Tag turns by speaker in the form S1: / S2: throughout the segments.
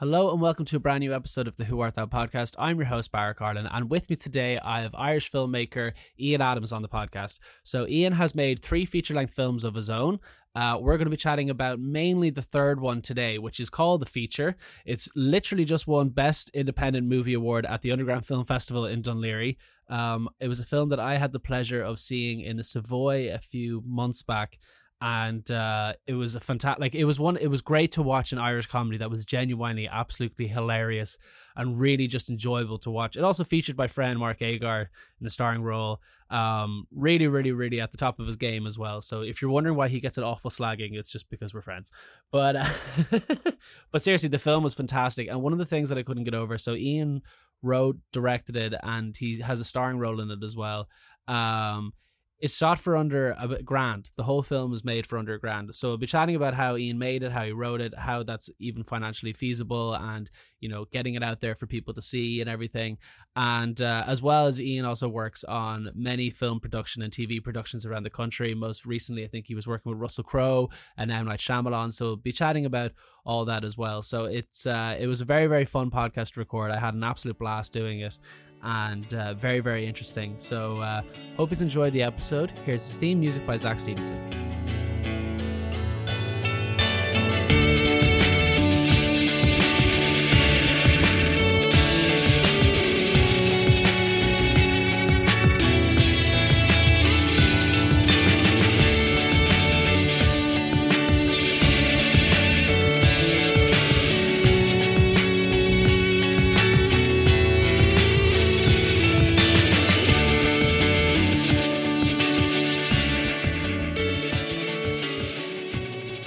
S1: Hello and welcome to a brand new episode of the Who Art Thou podcast. I'm your host, Barrack Ireland, and with me today I have Irish filmmaker Ian Adams on the podcast. So, Ian has made three feature length films of his own. Uh, we're going to be chatting about mainly the third one today, which is called The Feature. It's literally just won Best Independent Movie Award at the Underground Film Festival in Dun Laoghaire. Um, it was a film that I had the pleasure of seeing in the Savoy a few months back and uh, it was a fantastic like it was one it was great to watch an irish comedy that was genuinely absolutely hilarious and really just enjoyable to watch. It also featured my friend mark agar in a starring role um really really really at the top of his game as well. So if you're wondering why he gets an awful slagging it's just because we're friends. But uh, but seriously the film was fantastic. And one of the things that i couldn't get over so ian wrote directed it and he has a starring role in it as well. Um it's shot for under a grand. The whole film was made for under a grand. So we'll be chatting about how Ian made it, how he wrote it, how that's even financially feasible, and you know getting it out there for people to see and everything. And uh, as well as Ian also works on many film production and TV productions around the country. Most recently, I think he was working with Russell Crowe and M Night Shyamalan. So we'll be chatting about all that as well. So it's uh, it was a very very fun podcast to record. I had an absolute blast doing it and uh, very, very interesting. So, uh, hope you enjoyed the episode. Here's the theme music by Zach Stevenson.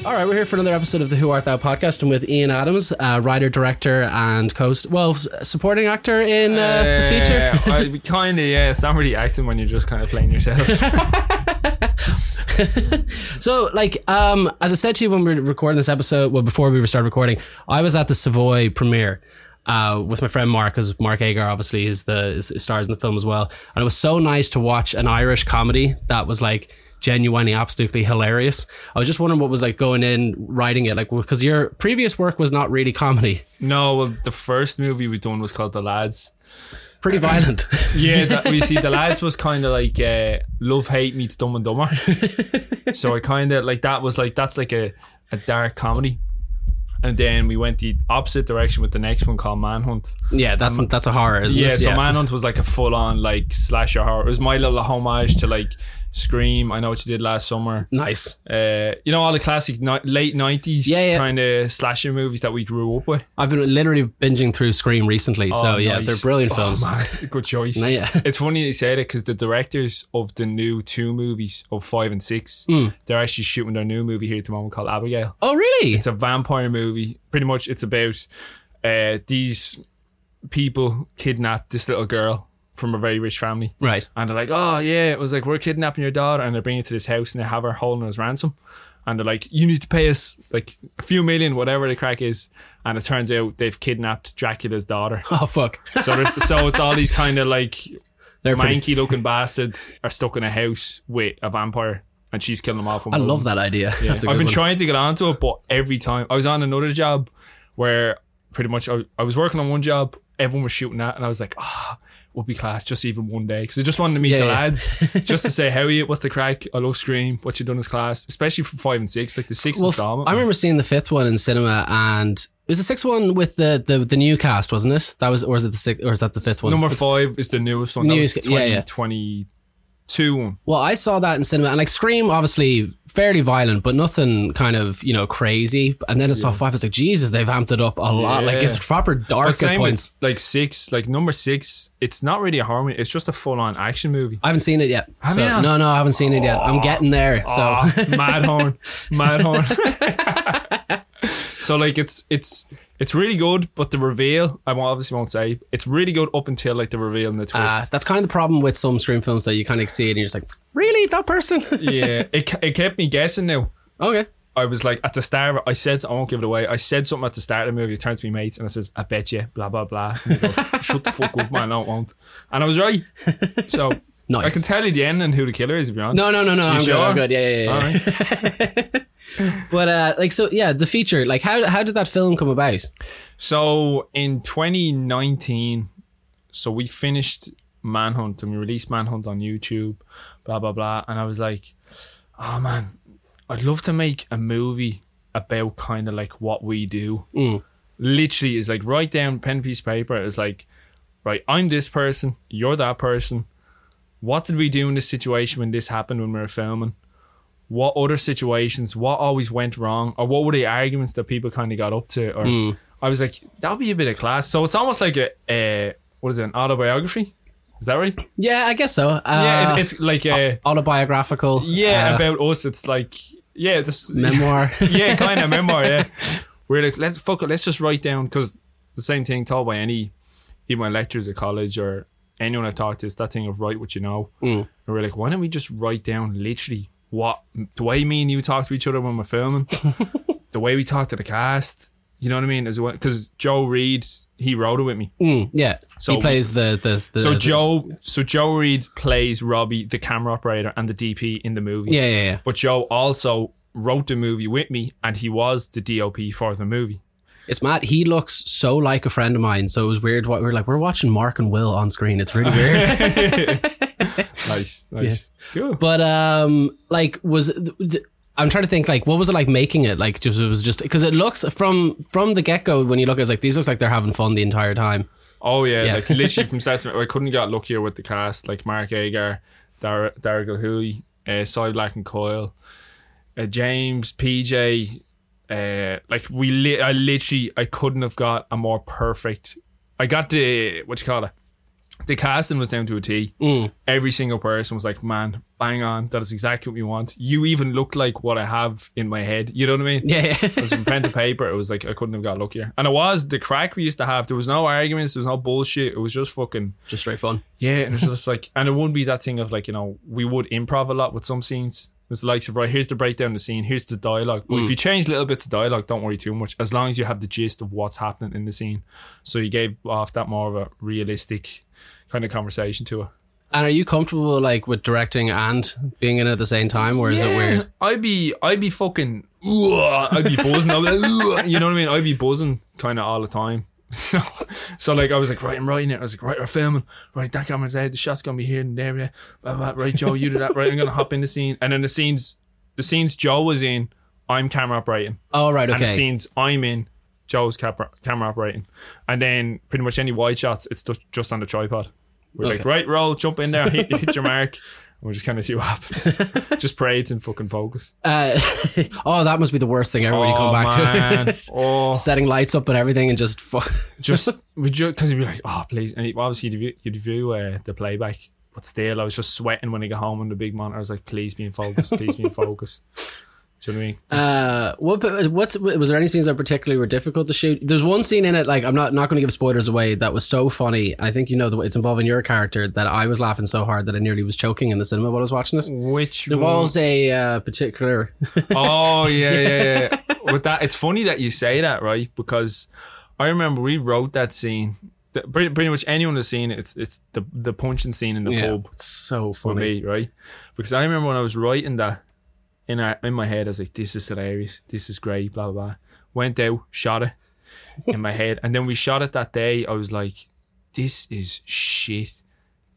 S1: Right, we're here for another episode of the Who Art Thou podcast. I'm with Ian Adams, uh, writer, director, and host. Well, supporting actor in uh, uh, the feature.
S2: I, kind of, yeah. It's not really acting when you're just kind of playing yourself.
S1: so, like, um, as I said to you when we were recording this episode, well, before we started recording, I was at the Savoy premiere. Uh, with my friend Mark, because Mark Agar obviously is the is, stars in the film as well, and it was so nice to watch an Irish comedy that was like genuinely absolutely hilarious. I was just wondering what was like going in writing it, like because your previous work was not really comedy.
S2: No, well, the first movie we done was called The Lads.
S1: Pretty violent.
S2: yeah, that, we see The Lads was kind of like uh, love hate meets Dumb and Dumber. so I kind of like that was like that's like a a dark comedy. And then we went the opposite direction with the next one called Manhunt.
S1: Yeah, that's and, that's a horror,
S2: yeah,
S1: it?
S2: So yeah, so Manhunt was like a full on like slasher horror. It was my little homage to like Scream. I know what you did last summer.
S1: Nice.
S2: Uh, you know all the classic ni- late nineties yeah, yeah. kind of slasher movies that we grew up with.
S1: I've been literally binging through Scream recently, oh, so yeah, nice. they're brilliant oh, films.
S2: Man, good choice. yeah. It's funny you said it because the directors of the new two movies of five and six, mm. they're actually shooting their new movie here at the moment called Abigail.
S1: Oh, really?
S2: It's a vampire movie. Pretty much, it's about uh, these people kidnap this little girl from a very rich family.
S1: Right.
S2: And they're like, oh, yeah, it was like, we're kidnapping your daughter. And they're bringing it to this house and they have her holding as ransom. And they're like, you need to pay us like a few million, whatever the crack is. And it turns out they've kidnapped Dracula's daughter.
S1: Oh, fuck.
S2: so, so it's all these kind of like they're manky looking bastards are stuck in a house with a vampire and she's killing them off.
S1: I love that idea. Yeah.
S2: I've been one. trying to get onto it, but every time I was on another job where pretty much I, I was working on one job, everyone was shooting at, and I was like, ah, oh, would be class just even one day because I just wanted to meet yeah, the yeah. lads just to say how are you? What's the crack? I love Scream. What you done as class? Especially for five and six like the sixth well, installment
S1: I remember seeing the fifth one in cinema and it was the sixth one with the, the the new cast wasn't it? That was or is it the sixth or is that the fifth one?
S2: Number five is the newest one. Newest, 20, yeah, yeah. 20 two.
S1: Well, I saw that in cinema, and like Scream, obviously fairly violent, but nothing kind of you know crazy. And then I saw yeah. five. I was like, Jesus, they've amped it up a lot. Yeah. Like it's proper dark at points.
S2: Like six, like number six. It's not really a horror movie. It's just a full on action movie.
S1: I haven't seen it yet. So? No, no, I haven't seen it yet. I'm getting there. So
S2: oh, mad horn, mad horn. so like it's it's it's really good, but the reveal, I obviously won't say, it's really good up until like the reveal and the twist. Uh,
S1: that's kind of the problem with some Scream films that you kind of see it and you're just like, really? That person?
S2: yeah, it, it kept me guessing now.
S1: Okay.
S2: I was like, at the start, I said, I won't give it away. I said something at the start of the movie. It turns to me mates and I says, I bet you, blah, blah, blah. And he goes, shut the fuck up, man. I won't. And I was right. So Nice. I can tell you the end and who the killer is if you want.
S1: No, no, no, no. I'm sure? good. I'm good. Yeah, yeah, yeah. All right. but uh, like so, yeah, the feature. Like, how how did that film come about?
S2: So in 2019, so we finished Manhunt and we released Manhunt on YouTube, blah blah blah, and I was like, oh man, I'd love to make a movie about kind of like what we do.
S1: Mm.
S2: Literally, is like write down pen piece of paper. It's like, right, I'm this person, you're that person. What did we do in this situation when this happened when we were filming? What other situations? What always went wrong? Or what were the arguments that people kind of got up to? Or I was like, that'd be a bit of class. So it's almost like a, a what is it, an autobiography? Is that right?
S1: Yeah, I guess so. Uh,
S2: yeah, it, it's like a
S1: autobiographical.
S2: yeah
S1: uh,
S2: about us. It's like yeah, this
S1: memoir.
S2: yeah, kind of memoir. Yeah, we're like let's fuck it. Let's just write down because the same thing taught by any even my lectures at college or anyone I talked to is that thing of write what you know.
S1: Mm.
S2: And we're like, why don't we just write down literally what the way me and you talk to each other when we're filming, the way we talk to the cast. You know what I mean? As well, because Joe Reed he wrote it with me.
S1: Mm, yeah.
S2: So-
S1: he plays the the, the
S2: So
S1: the-
S2: Joe, so Joe Reed plays Robbie, the camera operator and the DP in the movie.
S1: Yeah, yeah, yeah.
S2: But Joe also wrote the movie with me, and he was the DOP for the movie.
S1: It's mad. He looks so like a friend of mine. So it was weird. What we are like, we're watching Mark and Will on screen. It's really weird.
S2: Nice, nice, cool.
S1: but um, like, was I'm trying to think like, what was it like making it? Like, just it was just because it looks from from the get go when you look, it's like these looks like they're having fun the entire time.
S2: Oh yeah,
S1: Yeah.
S2: like literally from start to I couldn't get luckier with the cast, like Mark Agar, Dar Dara Gilhooly, uh, Cy Black and Coyle, uh, James, PJ. Uh, like we, li- I literally, I couldn't have got a more perfect. I got the what you call it. The casting was down to a T.
S1: Mm.
S2: Every single person was like, "Man, bang on! That is exactly what we want." You even look like what I have in my head. You know what I mean?
S1: Yeah.
S2: It was from pen to paper. It was like I couldn't have got luckier. And it was the crack we used to have. There was no arguments. There was no bullshit. It was just fucking
S1: just straight fun.
S2: yeah. And it was just like, and it wouldn't be that thing of like you know we would improv a lot with some scenes. Was the likes of right. Here's the breakdown of the scene. Here's the dialogue. But if mm. you change a little bits of dialogue, don't worry too much. As long as you have the gist of what's happening in the scene. So you gave off that more of a realistic kind of conversation to it.
S1: And are you comfortable like with directing and being in at the same time, or is it weird?
S2: I'd be, I'd be fucking, I'd be buzzing. I'd be you know what I mean? I'd be buzzing kind of all the time. So, so like I was like, right, I'm writing it. I was like, right, we're filming. Right, that camera's there. The shot's gonna be here and there. Yeah. Blah, blah. Right, Joe, you do that. Right, I'm gonna hop in the scene. And then the scenes, the scenes Joe was in, I'm camera operating.
S1: Oh right,
S2: And the
S1: okay.
S2: scenes I'm in, Joe's camera camera operating. And then pretty much any wide shots, it's just just on the tripod. We're like, right, roll, jump in there, hit, hit your mark. We'll just kind of see what happens. just pray it's in fucking focus.
S1: Uh, oh, that must be the worst thing ever when you come
S2: Oh,
S1: back
S2: man.
S1: to it.
S2: oh,
S1: Setting lights up and everything, and just fu-
S2: just would you because you'd be like, oh please, and obviously you'd view, you'd view uh, the playback, but still, I was just sweating when I got home on the big monitor. I was like, please be in focus, please be in focus. Do you know what I mean?
S1: Uh, what what's was there any scenes that particularly were difficult to shoot? There's one scene in it, like I'm not not going to give spoilers away, that was so funny. I think you know the it's involving your character that I was laughing so hard that I nearly was choking in the cinema while I was watching it.
S2: Which
S1: It involves a uh, particular.
S2: Oh yeah, yeah, yeah. With that, it's funny that you say that, right? Because I remember we wrote that scene. Pretty, pretty much anyone has seen it. It's it's the the punching scene in the
S1: yeah,
S2: pub
S1: it's so
S2: for
S1: funny.
S2: me, right? Because I remember when I was writing that in our, in my head, I was like, "This is hilarious. This is great." Blah blah blah. Went out, shot it in my head, and then we shot it that day. I was like, "This is shit.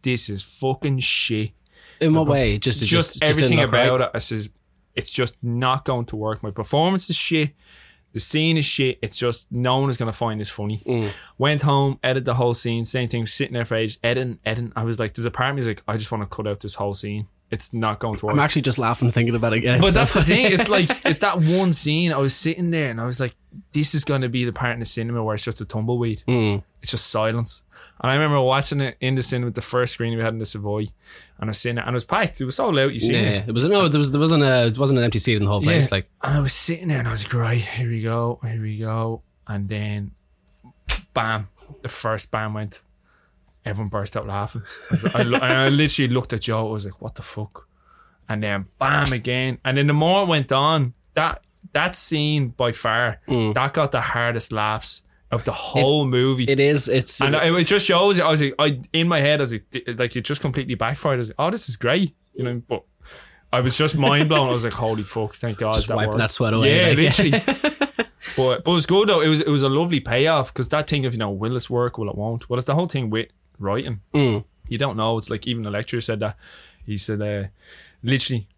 S2: This is fucking shit."
S1: In what way? Just
S2: just,
S1: just, just
S2: everything
S1: didn't look right?
S2: about it. I says it's just not going to work. My performance is shit. The scene is shit. It's just no one is going to find this funny.
S1: Mm.
S2: Went home, edited the whole scene. Same thing, sitting there for ages, editing, editing. I was like, there's a part of me like, I just want to cut out this whole scene. It's not going to work.
S1: I'm actually just laughing thinking about it again.
S2: But
S1: So-
S2: that's the thing. It's like it's that one scene. I was sitting there and I was like, "This is going to be the part in the cinema where it's just a tumbleweed.
S1: Mm.
S2: It's just silence." And I remember watching it in the cinema, with the first screen we had in the Savoy, and I was sitting there, and it was packed. It was so loud. You see
S1: Yeah,
S2: it.
S1: it was no, there was there wasn't a it wasn't an empty seat in the whole place.
S2: Yeah.
S1: Like
S2: And I was sitting there, and I was like, "Right, here we go, here we go," and then, bam, the first bam went. Everyone burst out laughing. I, I, I literally looked at Joe. I was like, "What the fuck?" And then bam again. And then the more it went on, that that scene by far mm. that got the hardest laughs of the whole movie.
S1: it is. It's
S2: and it, it just shows. I was like, I in my head, I was like, like it just completely backfired. I was like, oh, this is great, you know. But I was just mind blown. I was like, holy fuck, thank God
S1: Just
S2: that
S1: wiping
S2: worked.
S1: that sweat away,
S2: Yeah,
S1: like.
S2: literally. but, but it was good though. It was it was a lovely payoff because that thing of you know, will this work? Will it won't? Well, it's the whole thing with writing.
S1: Mm.
S2: You don't know. It's like even the lecturer said that. He said, uh, literally,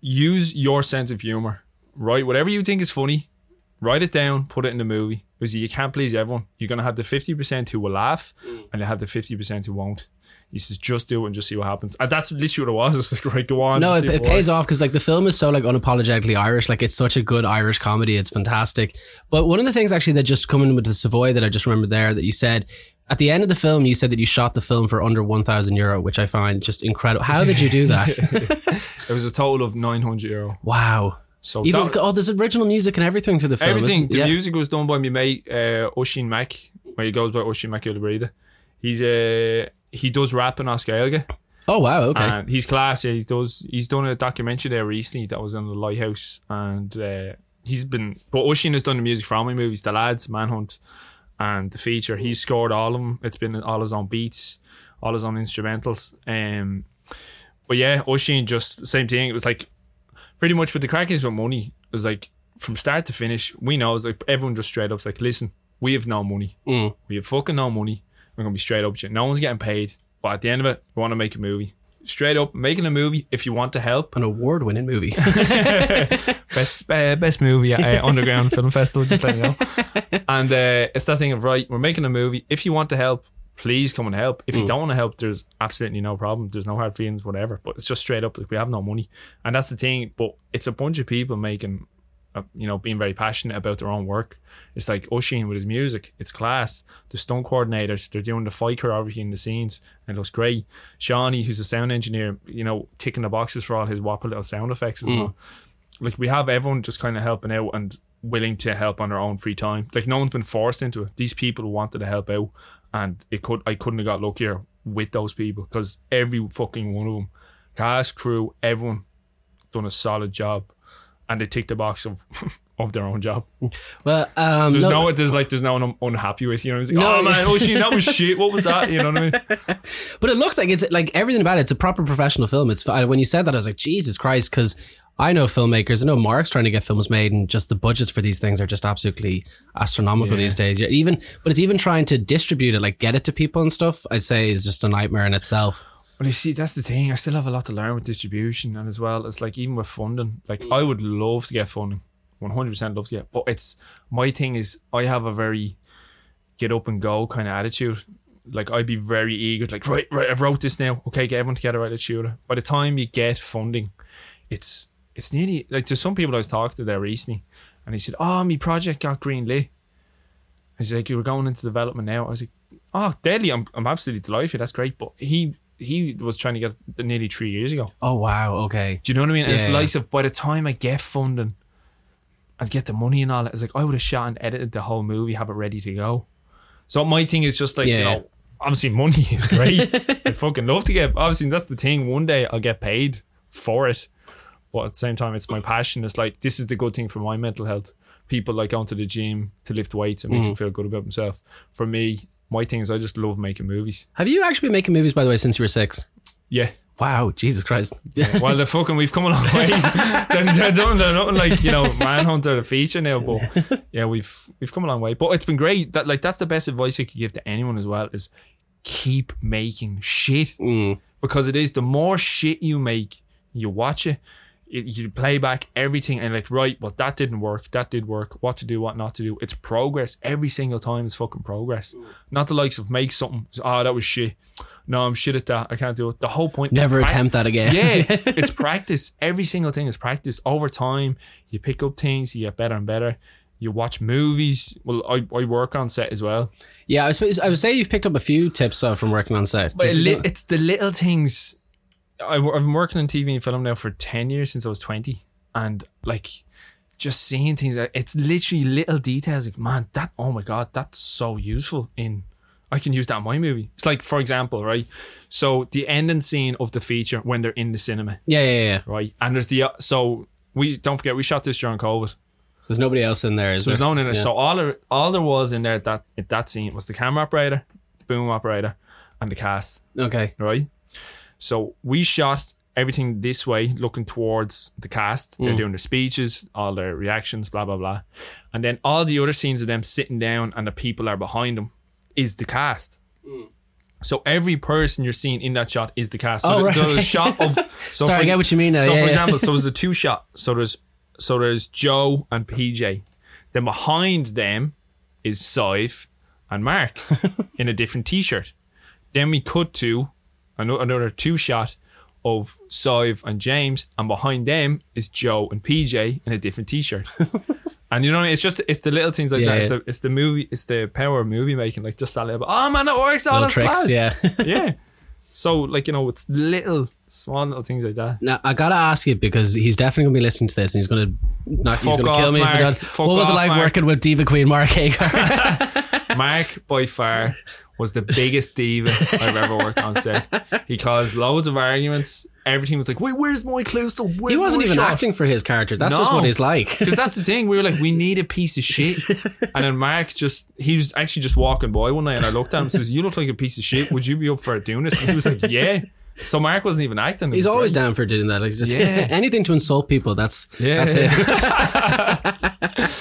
S2: use your sense of humor. Write whatever you think is funny. Write it down. Put it in the movie. Because you can't please everyone. You're gonna have the fifty percent who will laugh, and you have the fifty percent who won't. He says, just do it and just see what happens. And that's literally what it was. It's like, right, go on.
S1: No, it, it pays off because like the film is so like unapologetically Irish. Like it's such a good Irish comedy. It's fantastic. But one of the things actually that just coming with the Savoy that I just remembered there that you said at the end of the film, you said that you shot the film for under one thousand euro, which I find just incredible. How did you do that?
S2: It was a total of nine hundred euro.
S1: wow.
S2: So
S1: Even
S2: that-
S1: oh, there's original music and everything through the film.
S2: everything. The
S1: yeah.
S2: music was done by my mate uh, Oshin Mack, where he goes by Oshin Mack Ulbreda. He's uh, he does rap in as Gaeilge.
S1: Oh wow. Okay.
S2: And he's class. Yeah, he does. He's done a documentary there recently that was in the Lighthouse, and uh, he's been. But Oshin has done the music for all my movies, The Lads, Manhunt, and the feature. He's scored all of them. It's been all his own beats, all his own instrumentals. Um, but yeah, Oshin just same thing. It was like pretty much with the crack is with money. It was like from start to finish. We know it's like everyone just straight up is like, listen, we have no money.
S1: Mm.
S2: We have fucking no money. We're gonna be straight up. No one's getting paid. But at the end of it, we want to make a movie. Straight up, making a movie. If you want to help,
S1: An award-winning movie.
S2: best uh, best movie at uh, Underground Film Festival. Just let you know. And uh, it's that thing of right. We're making a movie. If you want to help, please come and help. If you don't want to help, there's absolutely no problem. There's no hard feelings, whatever. But it's just straight up like we have no money, and that's the thing. But it's a bunch of people making. Uh, you know, being very passionate about their own work. It's like Oshin with his music. It's class. The stunt coordinators, they're doing the fight choreography in the scenes, and it looks great. Shawnee, who's a sound engineer, you know, ticking the boxes for all his whopper little sound effects as well like we have everyone just kind of helping out and willing to help on their own free time. Like no one's been forced into it. These people wanted to help out, and it could I couldn't have got luckier with those people because every fucking one of them, cast, crew, everyone, done a solid job, and they tick the box of of their own job.
S1: well, um,
S2: There's
S1: no-
S2: no, there's like there's no one I'm unhappy with. You know, it's like,
S1: No.
S2: oh man, oh shit, that was shit. What was that? You know what I mean?
S1: But it looks like it's like everything about it. It's a proper professional film. It's when you said that, I was like, Jesus Christ, because I know filmmakers. I know Mark's trying to get films made, and just the budgets for these things are just absolutely astronomical
S2: Yeah.
S1: these days. Even but it's even trying to distribute it, like get it to people and stuff. I'd say is just a nightmare in itself.
S2: Well, you see, that's the thing. I still have a lot to learn with distribution, and as well as like even with funding. Like, I mm. would love to get funding, one hundred percent love to get. But it's my thing is I have a very get up and go kind of attitude. Like I'd be very eager, like right, right. I've wrote this now. Okay, get everyone together. Right, let's shoot it. By the time you get funding, it's it's nearly like to some people I was talking to there recently, and he said, "Oh, my project got green lit." He's like, "You're going into development now." I was like, "Oh, deadly! I'm I'm absolutely delighted. That's great." But he he was trying to get nearly three years ago.
S1: Oh wow, okay.
S2: Do you know what I mean? And it's
S1: Yeah.
S2: like of by the time I get funding and get the money and all that, it's like I would have shot and edited the whole movie, have it ready to go. So my thing is just like, you
S1: Yeah.
S2: know, obviously money is great. I'd fucking love to get obviously that's the thing. One day I'll get paid for it. But at the same time it's my passion. It's like this is the good thing for my mental health. People like going to the gym to lift weights and makes them mm-hmm. feel good about themselves. For me, my thing is I just love making movies.
S1: Have you actually been making movies by the way since you were six?
S2: Yeah.
S1: Wow, Jesus Christ.
S2: Well, the fucking we've come a long way. they're, they're, they're nothing like you know Manhunter the feature now, but yeah, we've we've come a long way. But it's been great. That like that's the best advice I could give to anyone as well is keep making shit
S1: Mm.
S2: because it is the more shit you make, you watch it. You you play back everything and like right, well that didn't work, that did work. What to do, what not to do. It's progress every single time. It's fucking progress. Not the likes of make something. Oh, that was shit. No, I'm shit at that. I can't do it. The whole point.
S1: Never
S2: prac-
S1: attempt that again.
S2: yeah, it's practice. Every single thing is practice. Over time, you pick up things, you get better and better. You watch movies. Well, I, I work on set as well.
S1: Yeah, I suppose I would say you've picked up a few tips uh, from working on set.
S2: But it li- it's the little things. I, have been working in TV and film now for 10 years since I was 20. And like, just seeing things, uh, it's literally little details. Like, man, that, oh my God, that's so useful in. I can use that in my movie. It's like, for example, right? So the ending scene of the feature when they're in the cinema,
S1: yeah, yeah, yeah.
S2: right? And there's the, uh, so we, don't forget, we shot this during COVID.
S1: So there's nobody else in there. Is
S2: So there's
S1: there?
S2: no one in it.
S1: Yeah.
S2: So all there, all there was in there that that scene was the camera operator, the boom operator, and the cast.
S1: okay.
S2: Right. So we shot everything this way, looking towards the cast. They're mm. doing their speeches, all their reactions, blah blah blah, and then all the other scenes of them sitting down and the people are behind them is the cast. Mm. So every person you're seeing in that shot is the cast. So
S1: Oh,
S2: the,
S1: right,
S2: the
S1: okay.
S2: shot of so
S1: Sorry,
S2: for,
S1: I get what you mean now.
S2: So
S1: Yeah,
S2: for
S1: yeah.
S2: example, so there's a two shot. So there's so there's Joe and PJ. Then behind them is Sive and Mark in a different t-shirt. Then we cut to another two shot of Sive and James, and behind them is Joe and PJ in a different t-shirt. and you know, what I mean? it's just it's the little things like
S1: Yeah,
S2: that. It's
S1: yeah.
S2: the it's the movie, it's the power of movie making. Like just that little. bit, Oh man, it works. All that's
S1: tricks,
S2: class.
S1: yeah.
S2: yeah. So like you know, it's little small little things like that.
S1: Now I gotta ask you because he's definitely gonna be listening to this and he's gonna not, he's gonna kill me
S2: Mark.
S1: Don't.
S2: Fuck
S1: what was it like
S2: Mark.
S1: working with Diva Queen Mark Hagar?
S2: Mark by far was the biggest diva I've ever worked on set. He caused loads of arguments. Everything was like, wait, where's my close-up? Where's
S1: he wasn't
S2: my
S1: even
S2: shot?
S1: acting for his character. That's just what he's like.
S2: Because that's the thing. We were like, we need a piece of shit. And then Mark just, he was actually just walking by one night and I looked at him and says, You look like a piece of shit. Would you be up for doing this? And he was like, Yeah. So Mark wasn't even acting. It
S1: He's
S2: was
S1: always down for doing that. Like just
S2: Yeah.
S1: anything to insult people. That's
S2: Yeah.
S1: that's it.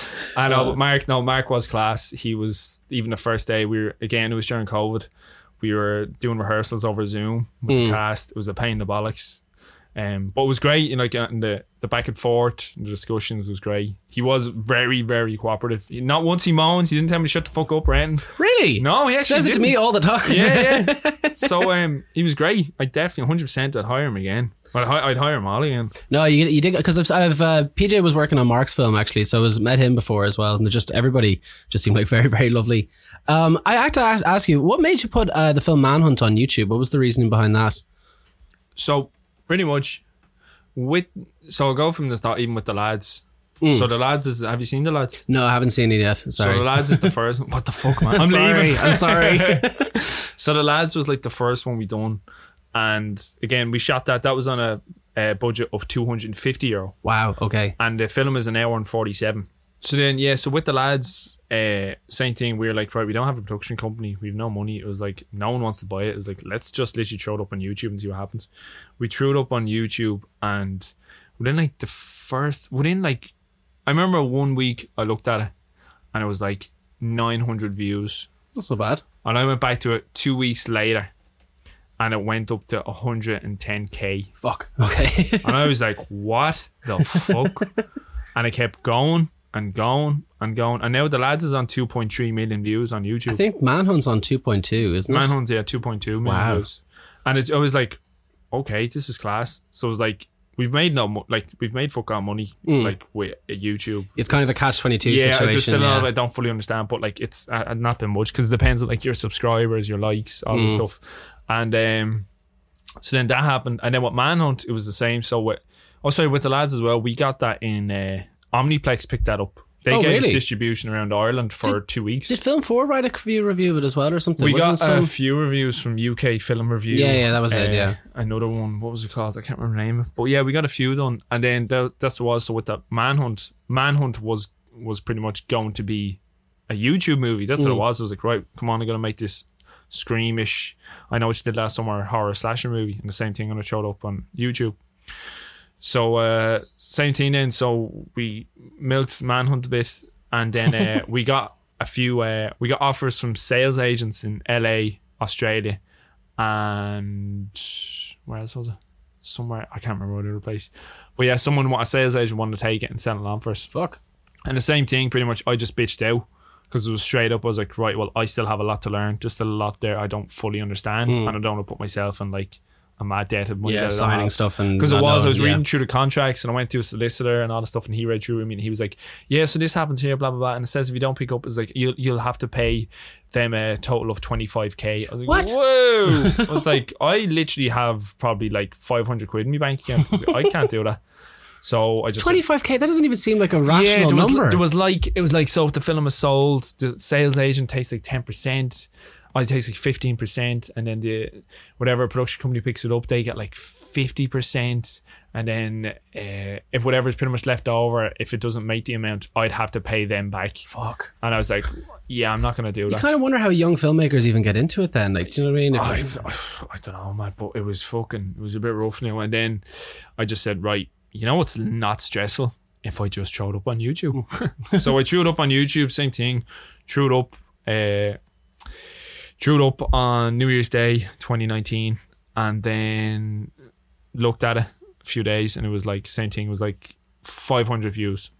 S2: I know, but Mark, no, Mark was class. He was even the first day. We were again. It was during COVID. We were doing rehearsals over Zoom with
S1: Hmm.
S2: the cast. It was a pain in the bollocks, um, but it was great. You know, like and the the back and forth, and the discussions was great. He was very, very cooperative. He- Not once he moaned. He didn't tell me to shut the fuck up or anything.
S1: really?
S2: No, he
S1: says it to
S2: didn't.
S1: me all the time.
S2: Yeah, yeah. so um, he was great. I definitely hundred percent. I'd hire him again. I'd, I'd hire Molly again.
S1: No, you, you did because I've, I've uh, PJ was working on Mark's film actually, so I was met him before as well, and just everybody just seemed like very very lovely. Um, I have to ask you, what made you put uh, the film Manhunt on YouTube? What was the reasoning behind that?
S2: So pretty much with so I'll go from the start even with the lads. So the lads is have you seen the lads?
S1: No, I haven't seen it yet. Sorry.
S2: So the lads is the first what the fuck man? I'm
S1: sorry.
S2: leaving.
S1: I'm sorry.
S2: So the lads was like the first one we done. And again we shot that. That was on a, a budget of two hundred and fifty euro.
S1: wow. Okay.
S2: And the film is an hour and forty seven. So then yeah, so with the lads, uh, same thing. We were like, right, we don't have a production company. We have no money. It was like no one wants to buy it. It was like let's just literally throw it up on YouTube and see what happens. We threw it up on YouTube, and within like the first, within like, I remember one week I looked at it, and it was like nine hundred views,
S1: Not so bad.
S2: and I went back to it two weeks later, and it went up to hundred and ten k.
S1: Fuck. Okay.
S2: And I was like, what the fuck? and it kept going and going and going. And now the lads is on 2.3 million views on YouTube.
S1: I think Manhunt's on 2.2, isn't it?
S2: Manhunt's yeah, 2.2 million
S1: Wow.
S2: views. And it, I was like, okay, this is class. So it was like, we've made no, mo- like, we've made fuck all money, like, with YouTube.
S1: It's kind of a catch 22
S2: yeah,
S1: situation.
S2: a
S1: yeah.
S2: I don't fully understand, but like it's uh, not been much because it depends on like your subscribers, your likes, all
S1: Mm.
S2: this stuff. And um, so then that happened, and then with Manhunt, it was the same. So with oh sorry, with the lads as well, we got that in uh, Omniplex picked that up. They
S1: Oh,
S2: gave us distribution around Ireland for two weeks.
S1: Did Film 4 write a review review of it as well or something?
S2: we
S1: Wasn't
S2: got uh,
S1: some-
S2: a few reviews from UK Film Review.
S1: Yeah, yeah, that was it,
S2: Uh,
S1: yeah.
S2: Another one, what was it called? I can't remember the name. But yeah, we got a few done, and then that, that's what it was. So with that Manhunt, Manhunt was was pretty much going to be a YouTube movie. That's
S1: Mm.
S2: what it was. I was like, right, come on, I'm gonna make this screamish. I know what you did last summer, horror slasher movie, and the same thing gonna show up on YouTube. So uh same thing then. So we milked Manhunt a bit, and then uh, we got a few. Uh, we got offers from sales agents in LA, Australia, and where else was it? Somewhere I can't remember what other place. But yeah, someone what a sales agent wanted to take it and sell it on for us.
S1: Fuck.
S2: And the same thing, pretty much. I just bitched out because it was straight up. I was like, right, well, I still have a lot to learn. Just a lot there I don't fully understand, hmm. and I don't want to put myself in like a mad debt of money.
S1: Yeah,
S2: that
S1: signing
S2: have.
S1: stuff and
S2: Because it
S1: not
S2: was, I was
S1: yeah.
S2: reading through the contracts and I went to a solicitor and all the stuff, and he read through with me and he was like, "Yeah, so this happens here, blah blah blah." And it says if you don't pick up, it's like you'll you'll have to pay them a total of twenty five k. I was like,
S1: What?
S2: Whoa! I was like, I literally have probably like five hundred quid in my bank account. I, like, I can't do that. So I just
S1: 25k, that doesn't even seem like a rational
S2: yeah, there was,
S1: number.
S2: there was like it was like so if the film is sold, the sales agent takes like ten percent. it takes like fifteen percent, and then the whatever production company picks it up, they get like fifty percent, and then uh, if whatever's pretty much left over, if it doesn't make the amount, I'd have to pay them back.
S1: Fuck.
S2: And I was like, yeah, I'm not gonna do
S1: You
S2: that.
S1: You kind of wonder how young filmmakers even get into it. Then, like, do you know what I mean? If
S2: I, I don't know, man, but it was fucking, it was a bit rough now. And then I just said, right, you know what's not stressful? If I just throw it up on YouTube. so I threw it up on YouTube, same thing. Threw it up, uh, threw it up on New Year's Day 2019, and then looked at it a few days, and it was like same thing. It was like 500 views.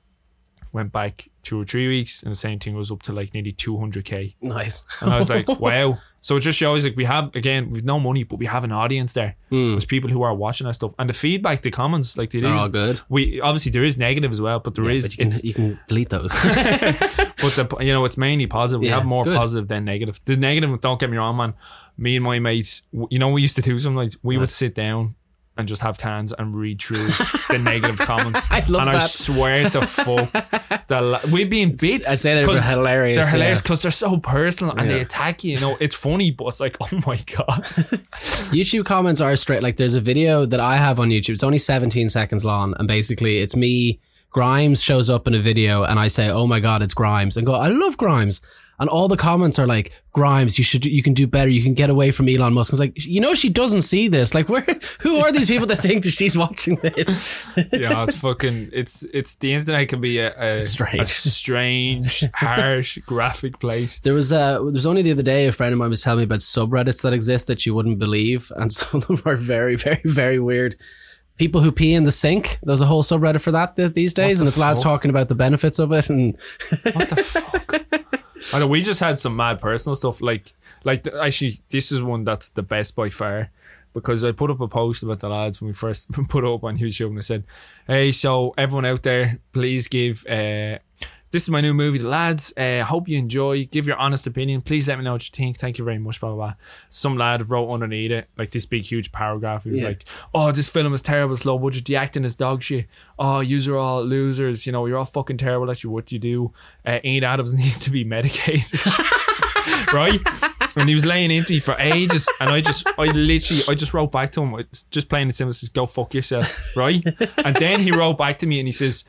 S2: Went back two or three weeks, and the same thing was up to like nearly 200k.
S1: nice.
S2: And I was like, wow. So it just shows like we have again we've no money, but we have an audience there. Hmm. There's people who are watching our stuff, and the feedback, the comments, like it is.
S1: all good.
S2: We obviously there is negative as well, but there is
S1: But you can, you can delete those.
S2: but the, you know it's mainly positive. We
S1: Yeah,
S2: have more
S1: good.
S2: positive than negative. The negative, don't get me wrong, man. Me and my mates, you know, we used to do some nights. We would sit down and just have cans and read through the negative comments.
S1: I love that.
S2: and I swear to fuck, the la- we'd be beat.
S1: I'd say they're hilarious,
S2: They're hilarious because they're so personal and they attack you. You know, it's funny, but it's like, oh my god.
S1: YouTube comments are straight. Like, there's a video that I have on YouTube. It's only 17 seconds long, and basically, it's me. Grimes shows up in a video, and I say, "Oh my god, it's Grimes," and go, "I love Grimes." And all the comments are like, "Grimes, you should, you can do better. You can get away from Elon Musk." I was like, "You know, she doesn't see this. Like, where? Who are these people that think that she's watching this?"
S2: yeah, it's fucking. It's it's the internet can be a, a
S1: Strange.
S2: a strange, harsh, graphic place.
S1: There was uh there was only the other day a friend of mine was telling me about subreddits that exist that you wouldn't believe, and some of them are very, very, very weird. People who pee in the sink. There's a whole subreddit for that th- these days, and it's lads talking about the benefits of it. And
S2: What the fuck? I know we just had some mad personal stuff. Like, like th- actually, this is one that's the best by far because I put up a post about the lads when we first put up on YouTube, and I said, "Hey, so everyone out there, please give." Uh, this is my new movie, The Lads. Uh, hope you enjoy. Give your honest opinion. Please let me know what you think. Thank you very much. Blah blah blah. Some lad wrote underneath it like this big huge paragraph. He was
S1: Yeah.
S2: like, "Oh, this film is terrible. It's low budget. The acting is dog shit. Oh, you are all losers. You know, you're all fucking terrible at you what you do. Uh, Ian Adams needs to be medicated, right?" And he was laying into me for ages, and I just, I literally, I just wrote back to him, just plain and simple, says, "Go fuck yourself," right? And then he wrote back to me and he says,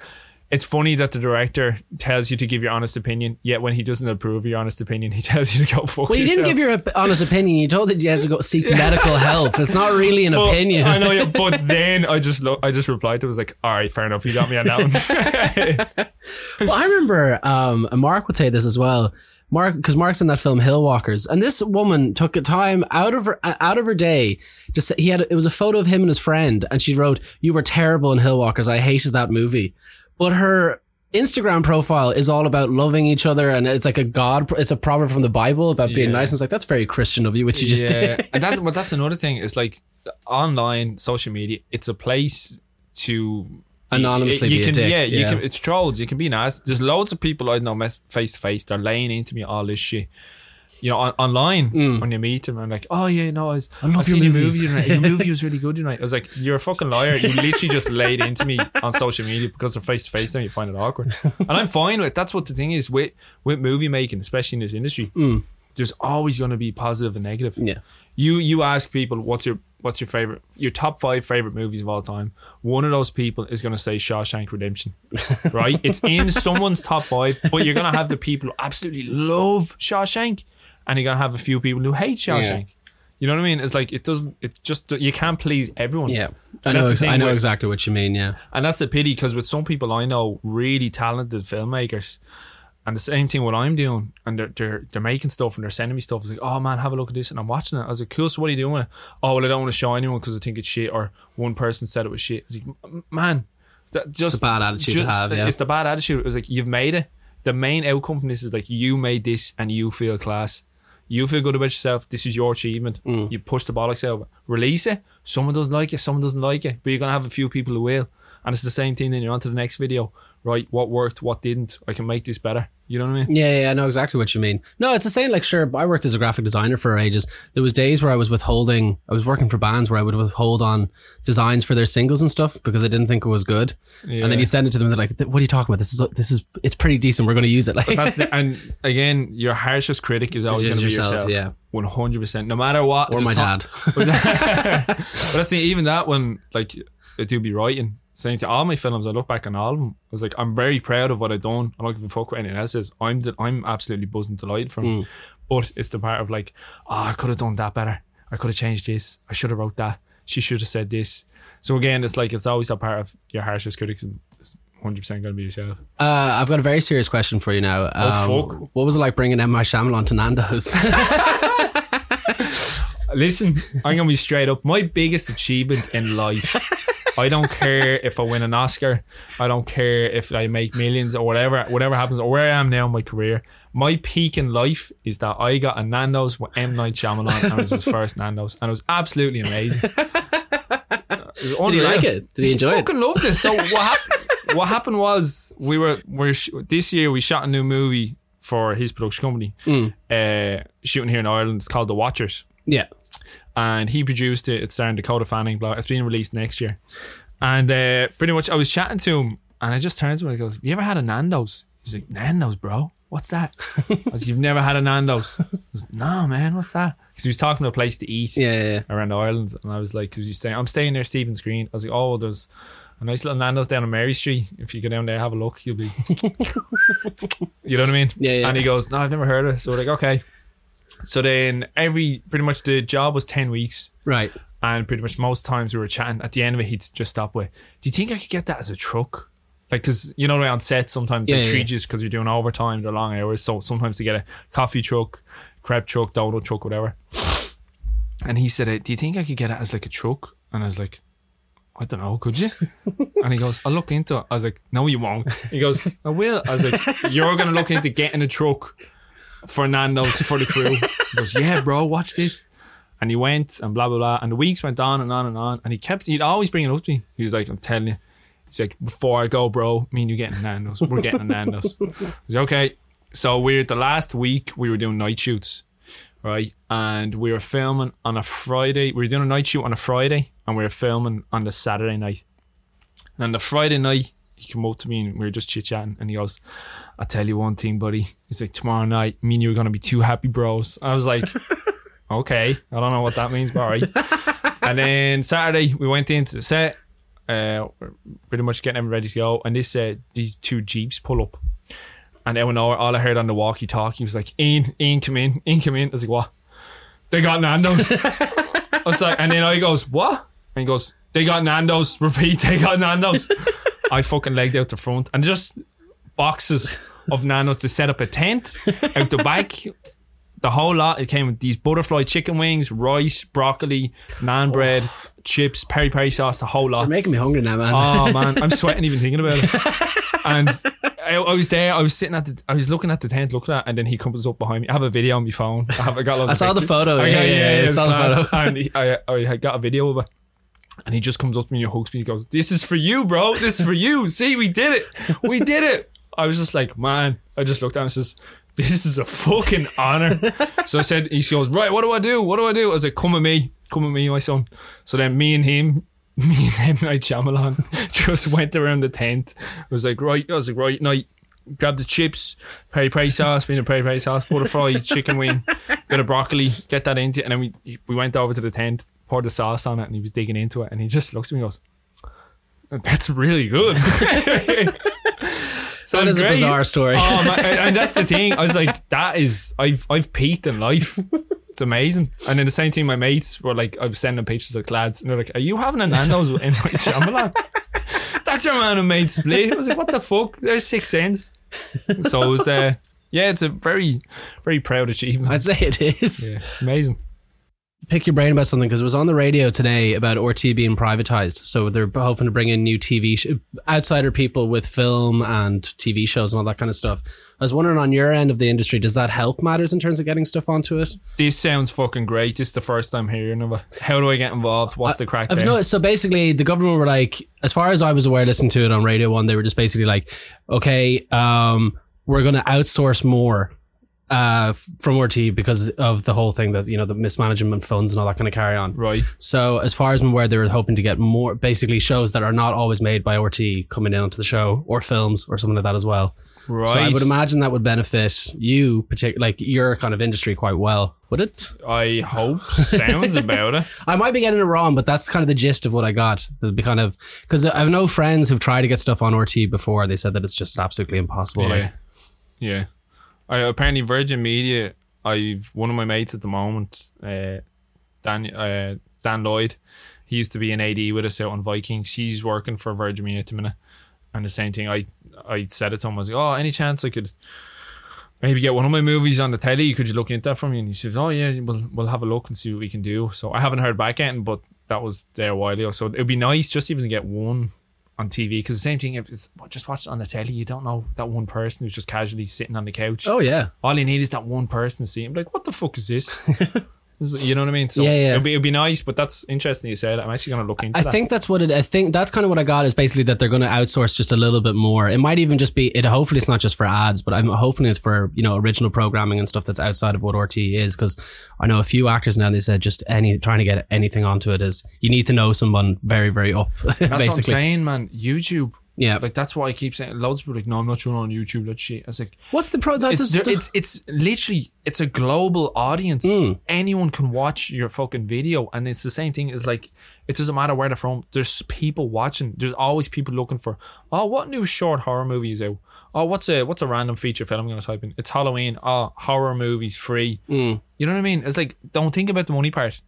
S2: "It's funny that the director tells you to give your honest opinion, yet when he doesn't approve your honest opinion, he tells you to go fuck
S1: well, you
S2: yourself."
S1: didn't give your op- honest opinion. You told that you had to go seek medical help. It's not really an opinion.
S2: I know, yeah, but then I just, lo- I just replied to, it, was like, "All right, fair enough, you got me on that one."
S1: Well, I remember, um, Mark would say this as well. Mark, because Mark's in that film Hillwalkers, and this woman took a time out of her out of her day. Just he had it was a photo of him and his friend, and she wrote, "You were terrible in Hillwalkers. I hated that movie." But her Instagram profile is all about loving each other, and it's like a God. It's a proverb from the Bible about being
S2: Yeah.
S1: nice. And it's like that's very Christian of you, which you just did.
S2: and that's but that's another thing. It's like online social media. It's a place to
S1: Anonymously
S2: You
S1: be a
S2: can,
S1: dick,
S2: yeah, you
S1: yeah.
S2: can. It's trolls. You can be nice. There's loads of people I know face to face. They're laying into me all this shit. You know, on, online when you meet them, I'm like, oh yeah, no, I, was, I
S1: Mm. love your
S2: seen your
S1: movies."
S2: movie. Your movie was really good tonight. I was like, you're a fucking liar. You literally just laid into me on social media because they're face to face. Then you find it awkward, and I'm fine with. it. That's what the thing is with with movie making, especially in this industry. There's always going to be positive and negative
S1: Mm. Yeah.
S2: you you ask people what's your what's your favorite your top five favorite movies of all time one of those people is going to say Shawshank Redemption right it's in someone's top five but you're going to have the people who absolutely love Shawshank and you're going to have a few people who hate Shawshank you know what I mean it's like it doesn't It just you can't please everyone
S1: Yeah, I know. Ex- I know
S2: with-
S1: exactly what you mean. Yeah,
S2: and that's a pity because with some people I know, really talented filmmakers, and the same thing what I'm doing, and they're they're, they're making stuff and they're sending me stuff. It's like, oh man, have a look at this, and I'm watching it. I was like, cool. So what are you doing? with it? Oh well, I don't want to show anyone because I think it's shit, or one person said it was shit. I was like, man, that just
S1: a bad attitude to have, yeah.
S2: It's the bad attitude. It was like you've made it. The main outcome from this is like you made this and you feel class. You feel good about yourself. This is your achievement.
S1: Mm.
S2: You push the bollocks out. Release it. Someone doesn't like it. Someone doesn't like it. But you're gonna have a few people who will. And it's the same thing. Then you're on to the next video. Right, what worked, what didn't. I can make this better. You know what I mean?
S1: Yeah, yeah, I know exactly what you mean. No, it's the same. Like, sure, I worked as a graphic designer for ages. There was days where I was withholding. I was working for bands where I would withhold on designs for their singles and stuff because I didn't think it was good.
S2: Yeah.
S1: And then you send it to them, and they're like, "What are you talking about? This is this is it's pretty decent. We're going to use it." Like,
S2: That's the, and again, your harshest critic is always going to be
S1: yourself,
S2: yourself.
S1: yeah.
S2: one hundred percent. No matter what.
S1: or my dad.
S2: but that's the even that one like I do be writing. Saying to all my films, I look back on all of them. I was like, I'm very proud of what I've done. I don't give a fuck what anyone else says. I'm the, I'm absolutely buzzing delighted from. It. But it's the part of like, oh, I could have done that better. I could have changed this. I should have wrote that. She should have said this. So again, it's like it's always that part of your harshest critics. It's 100 percent going to be yourself.
S1: Uh, I've got a very serious question for you now. Um,
S2: Oh, fuck.
S1: What was it like bringing. Night Shyamalan to Nando's?
S2: Listen, I'm gonna be straight up. My biggest achievement in life. I don't care if I win an Oscar. I don't care if I make millions or whatever. Whatever happens or where I am now in my career. My peak in life is that I got a Nando's with M Night Shyamalan, and it was his first Nando's, and it was absolutely amazing. It was
S1: Did he like it? Did he enjoy it?
S2: fucking loved it. So what happened? what happened was we were we're sh- this year we shot a new movie for his production company,
S1: Mm.
S2: uh, shooting here in Ireland. It's called The Watchers
S1: yeah.
S2: And he produced it. It's starring Dakota Fanning. Blah. It's being released next year. And uh, pretty much, I was chatting to him, and I just turned to him and I goes, "You ever had a Nando's?" He's like, "Nando's, bro. What's that?" I was, "You've never had a Nando's?" I was, "No, man. What's that?" Because he was talking to a place to eat
S1: Yeah, yeah, yeah.
S2: around Ireland, and I was like, "Cause he's saying I'm staying near Stephen's Green." I was like, "Oh, there's." A nice little Nando's down on Mary Street. If you go down there, have a look. You'll be, you know what I mean?
S1: Yeah, yeah.
S2: And he goes, "No, I've never heard of it." So we're like, "Okay." So then every pretty much the job was ten weeks.
S1: Right.
S2: And pretty much most times we were chatting. At the end of it, he'd just stop with, "Do you think I could get that as a truck?" Like, because you know, on set sometimes
S1: Yeah,
S2: they
S1: yeah,
S2: treat you because you're doing overtime, they're long hours. So sometimes they get a coffee truck, crepe truck, donut truck, whatever. And he said, uh, "Do you think I could get it as like a truck?" And I was like, "I don't know, could you?" and he goes, "I'll look into it." I was like, "No, you won't." He goes, "I will." I was like, "You're gonna look into getting a truck for Nando's for the crew." He goes, "Yeah, bro, watch this." And he went and blah blah blah. And the weeks went on and on and on. And he kept he'd always bring it up to me. He was like, I'm telling you. He's like, before I go, bro, me and you getting a Nando's. We're getting a Nando's. I was like, okay. So we're the last week we were doing night shoots. Right. And we were filming on a Friday. We were doing a night shoot on a Friday and we were filming on the Saturday night. And on the Friday night, he came up to me and we were just chit chatting and he goes, I'll tell you one thing, buddy. He's like, tomorrow night, me and you are gonna be two happy bros. I was like, okay, I don't know what that means, but right. and then Saturday we went into the set, uh, pretty much getting ready to go, and this uh, these two jeeps pull up, and then when all, all I heard on the walkie-talkie was like, "Ian, Ian, come in, Ian, come in." I was like, "What?" They got Nando's. I was like, and then I goes, "What?" And he goes, "They got Nando's." Repeat, they got Nando's. I fucking legged out the front and just boxes of Nando's to set up a tent out the back the whole lot. It came with these butterfly chicken wings, rice, broccoli, naan oh. bread, chips, peri peri sauce, the whole lot.
S1: You're making me hungry now, man.
S2: Oh man, I'm sweating even thinking about it. And I, I was there. I was sitting at the. I was looking at the tent, looking at, and then he comes up behind me. I have a video on my phone. I have. I got loads
S1: I saw the photo,
S2: I
S1: yeah,
S2: got-
S1: yeah, yeah,
S2: it was
S1: saw the photo.
S2: And he, I, I got a video of it. And he just comes up to me and he hugs me. He goes, "This is for you, bro. This is for you. See, we did it. We did it." I was just like, man. I just looked down and says, "This is a fucking honor." so I said, he goes, "Right, what do I do? What do I do?" I was like, "Come with me. Come with me, my son." So then me and him, me and him, Night Shyamalan, just went around the tent. I was like, right. I was like, right, night. Grab the chips, peri peri sauce, being a peri peri sauce, butterfly, chicken wing, bit of broccoli, get that into it, and then we we went over to the tent, poured the sauce on it, and he was digging into it, and he just looks at me and goes, "That's really good." so
S1: that
S2: it's
S1: is a bizarre story.
S2: Oh, man, and and that's the thing. I was like, that is, I've I've peaked in life. It's amazing. And then the same thing, my mates were like, I was sending pictures of lads, and they're like, "Are you having a Nando's with M Night Shyamalan?" That's your man who made Split. I was like, "What the fuck?" There's Sixth Sense. So it was, uh, yeah, it's a very, very proud achievement.
S1: I'd say it is.
S2: Yeah, amazing.
S1: Pick your brain about something because it was on the radio today about RTÉ being privatized. So they're hoping to bring in new TV sh- outsider people with film and TV shows and all that kind of stuff. I was wondering on your end of the industry, does that help matters in terms of getting stuff onto it?
S2: This sounds fucking great. This is the first time hearing of it. How do I get involved? What's the crack
S1: I've noticed. So basically, the government were like, as far as I was aware, listening to it on Radio One, they were just basically like, okay, um, we're going to outsource more uh, from RTÉ because of the whole thing that you know the mismanagement funds and all that kind of carry on.
S2: right.
S1: So as far as I'm aware, they were hoping to get more, basically shows that are not always made by RTÉ coming in onto the show, or films, or something like that as well.
S2: Right.
S1: So I would imagine that would benefit you, particular like your kind of industry, quite well. Would it?
S2: I hope sounds about it.
S1: I might be getting it wrong, but that's kind of the gist of what I got. The kind of because I have no friends who've tried to get stuff on RT before. They said that it's just absolutely impossible.
S2: Yeah.
S1: Like,
S2: Yeah. I, apparently Virgin Media, I've one of my mates at the moment, uh, Dan uh, Dan Lloyd. He used to be an AD with us out on Vikings. He's working for Virgin Media at the minute. And the same thing, I I said it to him, I was like, Oh, any chance I could maybe get one of my movies on the telly? You could you look into that for me? And he says, Oh yeah, we'll we'll have a look and see what we can do. So I haven't heard back yet, but that was there a while ago. So it'd be nice just even to get one on TV because the same thing if it's just watch it on the telly, you don't know that one person who's just casually sitting on the couch.
S1: oh yeah,
S2: All you need is that one person to see him. Like, what the fuck is this? You know what I mean? So
S1: Yeah, yeah.
S2: It'd, be, it'd be nice, but that's interesting you said. I'm actually going to look into
S1: I
S2: that.
S1: think that's what it. I think that's kind of what I got is basically that they're going to outsource just a little bit more. It might even just be it. Hopefully, it's not just for ads, but I'm hoping it's for you know original programming and stuff that's outside of what RT is. Because I know a few actors now. They said just any trying to get anything onto it is you need to know someone very very up.
S2: that's what I'm saying, man. YouTube.
S1: Yeah.
S2: Like, that's why I keep saying, loads of people are like, no, I'm not showing on YouTube. That shit. I was like,
S1: What's the pro? That's
S2: it's, it's, it's literally, it's a global audience.
S1: Mm.
S2: Anyone can watch your fucking video. And it's the same thing as like, it doesn't matter where they're from. There's people watching. There's always people looking for, oh, what new short horror movie is out? Oh, what's a what's a random feature film I'm gonna type in? It's Halloween. Oh, horror movies free.
S1: Mm.
S2: You know what I mean? It's like don't think about the money part.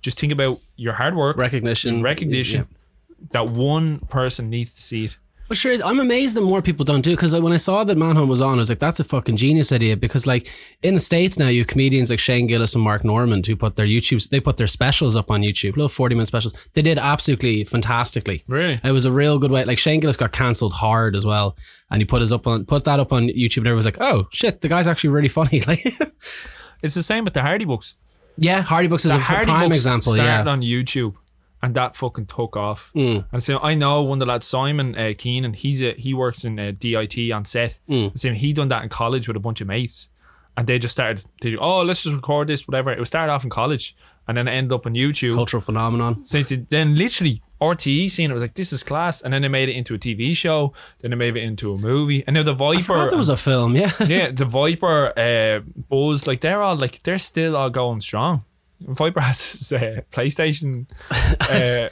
S2: Just think about your hard work,
S1: recognition.
S2: recognition. That one person needs to see it.
S1: Well, sure. I'm amazed that more people don't do because when I saw that Manhunt was on, I was like, "That's a fucking genius idea." Because like in the states now, you have comedians like Shane Gillis and Mark Normand who put their YouTube, they put their specials up on YouTube, little 40 minute specials. They did absolutely fantastically.
S2: Really?
S1: It was a real good way. Like Shane Gillis got cancelled hard as well, and he put his up on put that up on YouTube, and everyone was like, "Oh shit, the guy's actually really funny." Like,
S2: It's the same with the Hardy Bucks.
S1: yeah, Hardy Bucks is
S2: The
S1: a
S2: Hardy
S1: prime example.
S2: started
S1: Yeah,
S2: on YouTube, and that fucking took off.
S1: Mm.
S2: And so I know one of the lads, Simon uh, Keenan. He's a, he works in uh, DIT on set.
S1: Mm.
S2: So he done that in college with a bunch of mates, and they just started. They do, oh, let's just record this, whatever. It was started off in college, and then it ended up on YouTube.
S1: cultural phenomenon.
S2: So to- then literally RTÉ seen it was like this is class, and then they made it into a TV show. Then they made it into a movie, and now the
S1: I
S2: Viper.
S1: forgot there was a film. Yeah.
S2: yeah, the Viper, uh, Buzz, like they're all like they're still all going strong. Viper has uh, PlayStation. Uh,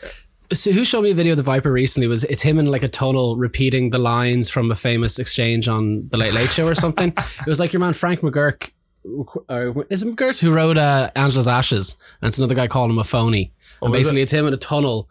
S1: So who showed me a video of the Viper recently was it's him in like a tunnel repeating the lines from a famous exchange on the Late Late Show or something. it was like your man Frank McGurk, or is it McCourt who wrote uh, Angela's Ashes, and it's another guy calling him a phony. and
S2: Oh, is
S1: basically, it's him in a tunnel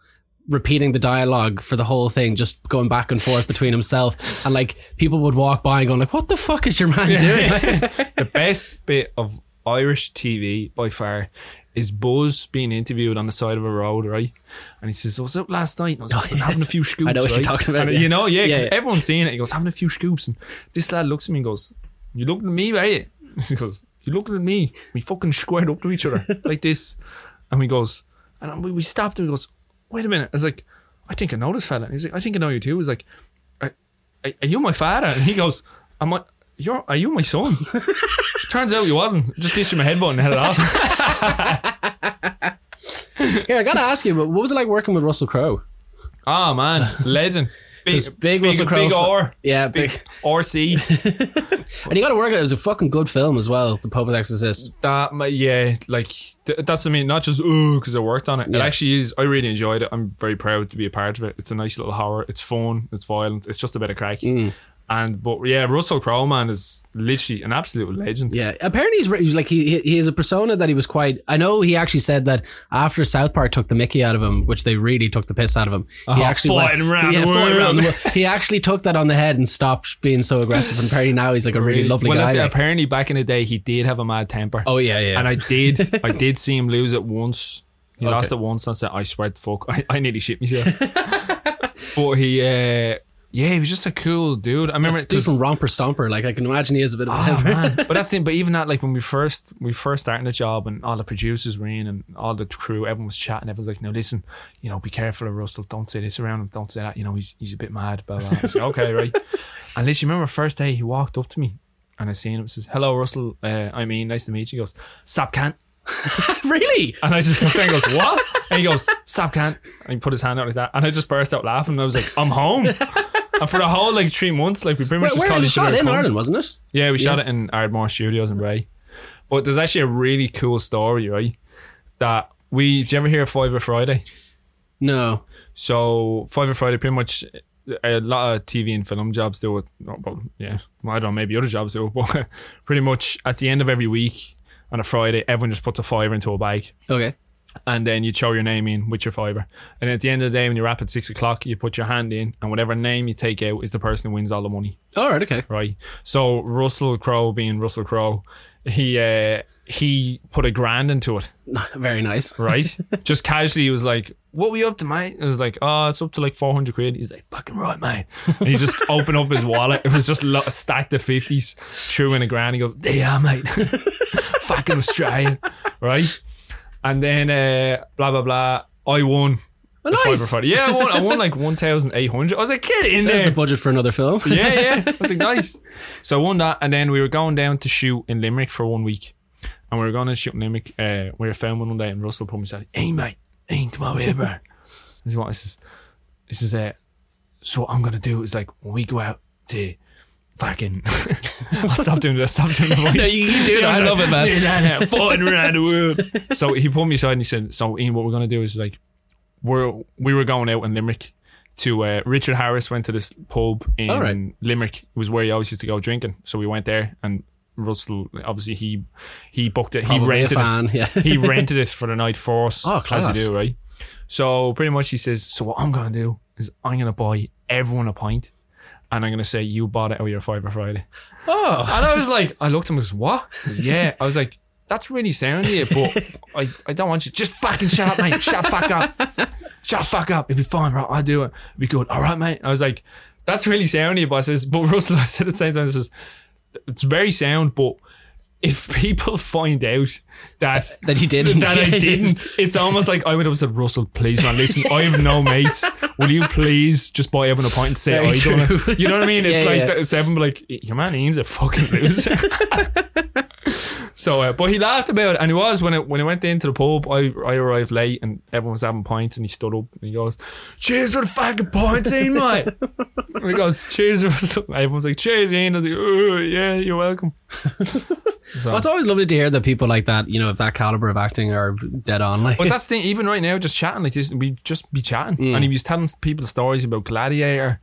S1: repeating the dialogue for the whole thing, just going back and forth between himself and like people would walk by and going like, "What the fuck is your man doing?"
S2: the best bit of Irish TV by far is Buzz being interviewed on the side of a road, right? And he says, I was out last night and I was fucking having a few scoops.
S1: I know what you're talking about,
S2: And,
S1: yeah.
S2: You know, yeah, because
S1: Yeah, yeah.
S2: everyone's seeing it. He goes, having a few scoops. And this lad looks at me and goes, You looking at me, right? He goes, You looking at me? We fucking squared up to each other like this. And he goes, And we, we stopped and he goes, Wait a minute. I was like, I think I know this fella. And he's like, I think I know you too. He's like, are are you my father? And he goes, Am I, you're, are you my son? Turns out he wasn't. Just ditched my headbutt and headed off.
S1: Here, I gotta ask you, but what was it like working with Russell Crowe?
S2: Oh man, legend. Big,
S1: This big Russell Crowe
S2: big R,
S1: Yeah,
S2: big
S1: big.
S2: RC.
S1: And you got to work it. It was a fucking good film as well. The Pope's Exorcist.
S2: That yeah, like th- that's I mean, not just oh because I worked on it. It actually is. I really enjoyed it. I'm very proud to be a part of it. It's a nice little horror. It's fun. It's violent. It's just a bit of crack.
S1: Mm.
S2: And but yeah, Russell Crowe man is literally an absolute legend.
S1: Yeah, apparently he's, he's like he he has a persona that he was quite. I know he actually said that after South Park took the Mickey out of him, which they really took the piss out of him. he
S2: Oh,
S1: actually
S2: fighting around the
S1: fighting
S2: world.
S1: world. He actually took that on the head and stopped being so aggressive. And apparently now he's like a really lovely
S2: well,
S1: guy. like-
S2: apparently back in the day he did have a mad temper.
S1: oh yeah, yeah.
S2: And I did, I did see him lose it once. He
S1: Okay.
S2: lost it once. And I said, I swear to fuck, I, I nearly shit myself. but he, uh, yeah, he was just a cool dude. I remember
S1: This dude from Romper Stomper. Like I can imagine he has a bit of a
S2: Oh
S1: temper.
S2: man! But that's the thing. But even that, like when we first we first started the job, and all the producers were in, and all the crew, everyone was chatting. Everyone's like, "No, listen, you know, be careful of Russell. Don't say this around him. Don't say that. You know, he's he's a bit mad." Blah blah. I was like, "Okay, right." And listen, you remember first day he walked up to me, and I seen him. And says, "Hello, Russell. Uh, I mean, nice to meet you." He goes, "Sap can't."
S1: really?
S2: And I just looked at him and goes, What? And he goes, Sap can't. And he put his hand out like that. And I just burst out laughing. And I was like, I'm home. And for the whole like three months, like we pretty much
S1: Where,
S2: just
S1: where
S2: called
S1: it was
S2: each other
S1: shot in. Ireland, wasn't it?
S2: Yeah, we shot it in Ardmore Studios in Bray. But there's actually a really cool story, right? That we, did you ever hear of Fiver Friday?
S1: No.
S2: So Fiver Friday, pretty much a lot of TV and film jobs do it. Well, yeah, well, I don't know, maybe other jobs do it, but pretty much at the end of every week on a Friday, everyone just puts a fiver into a bag
S1: Okay.
S2: And then you throw your name in with your fiver. And at the end of the day, when you wrap at six o'clock, you put your hand in, and whatever name you take out is the person who wins all the money,
S1: All right. Okay.
S2: right? So Russell Crowe, being Russell Crowe, he uh, he put a grand into it,
S1: Very nice.
S2: right? Just casually, he was like, "What were you up to, mate?" It was like, "Oh, it's up to like four hundred quid." He's like, "Fucking right, mate." And he just opened up his wallet. It was just lo- a stack of fifties, threw in a grand. He goes, "There you are, mate." Fucking Australian, right? And then uh, blah blah blah. I won.
S1: Oh, nice.
S2: Yeah, I won. I won like one thousand eight hundred. I was like, get in
S1: There's
S2: there.
S1: the budget for another film.
S2: yeah, yeah. I was like, nice. So I won that, and then we were going down to shoot in Limerick for one week, and we were going to shoot in Limerick. Uh, we were filming one day, and Russell put me aside. Hey, mate, hey, come over here, bro. This is what this is. This is uh, so what I'm gonna do is like when we go out to. Fucking, I'll stop doing this. Stop doing the voice.
S1: No, you keep doing it. I love it, man.
S2: Yeah, Fighting around the world. So he pulled me aside and he said, "So Ian, what we're gonna do is like, we're we were going out in Limerick to uh, Richard Harris went to this pub in
S1: right.
S2: Limerick. It was where he always used to go drinking. So we went there and Russell obviously he he booked it.
S1: Probably
S2: he rented it.
S1: yeah.
S2: he rented it for the night for us.
S1: Oh,
S2: As
S1: class.
S2: you do, right? So pretty much he says, So what I'm gonna do is I'm gonna buy everyone a pint and I'm gonna say you bought it out of your Fiver Friday.
S1: Oh.
S2: And I was like, I looked at him and was, what? Goes, yeah. I was like, that's really sound of you, but I, I don't want you. Just fucking shut up, mate. Shut fuck up. Shut fuck up. It'll be fine, right? I'll do it. It'll be good. All right, mate. I was like, that's really sound of you, but I says, but Russell, I said at the same time, I says, it's very sound, but if people find out that
S1: That you didn't.
S2: that I didn't. It's almost like I would have said, Russell, please, man, listen, I have no mates. Will you please just buy everyone a pint and say
S1: Very
S2: I it? You know what I mean? It's
S1: Yeah,
S2: like
S1: yeah.
S2: that like your man Ian's a fucking loser. so, uh, but he laughed about it, and he was when it when it went into the pub. I I arrived late, and everyone was having pints, and he stood up and he goes, "Cheers for the fucking pints, Ian, mate." and he goes, "Cheers." Russell." Everyone's like, "Cheers, Ian." I was like, "Oh, yeah, you're welcome." So.
S1: Well, it's always lovely to hear that people like that, you know, of that caliber of acting are dead on. Like,
S2: But that's the thing, even right now, just chatting like this, we just be chatting. Mm. And he was telling people stories about Gladiator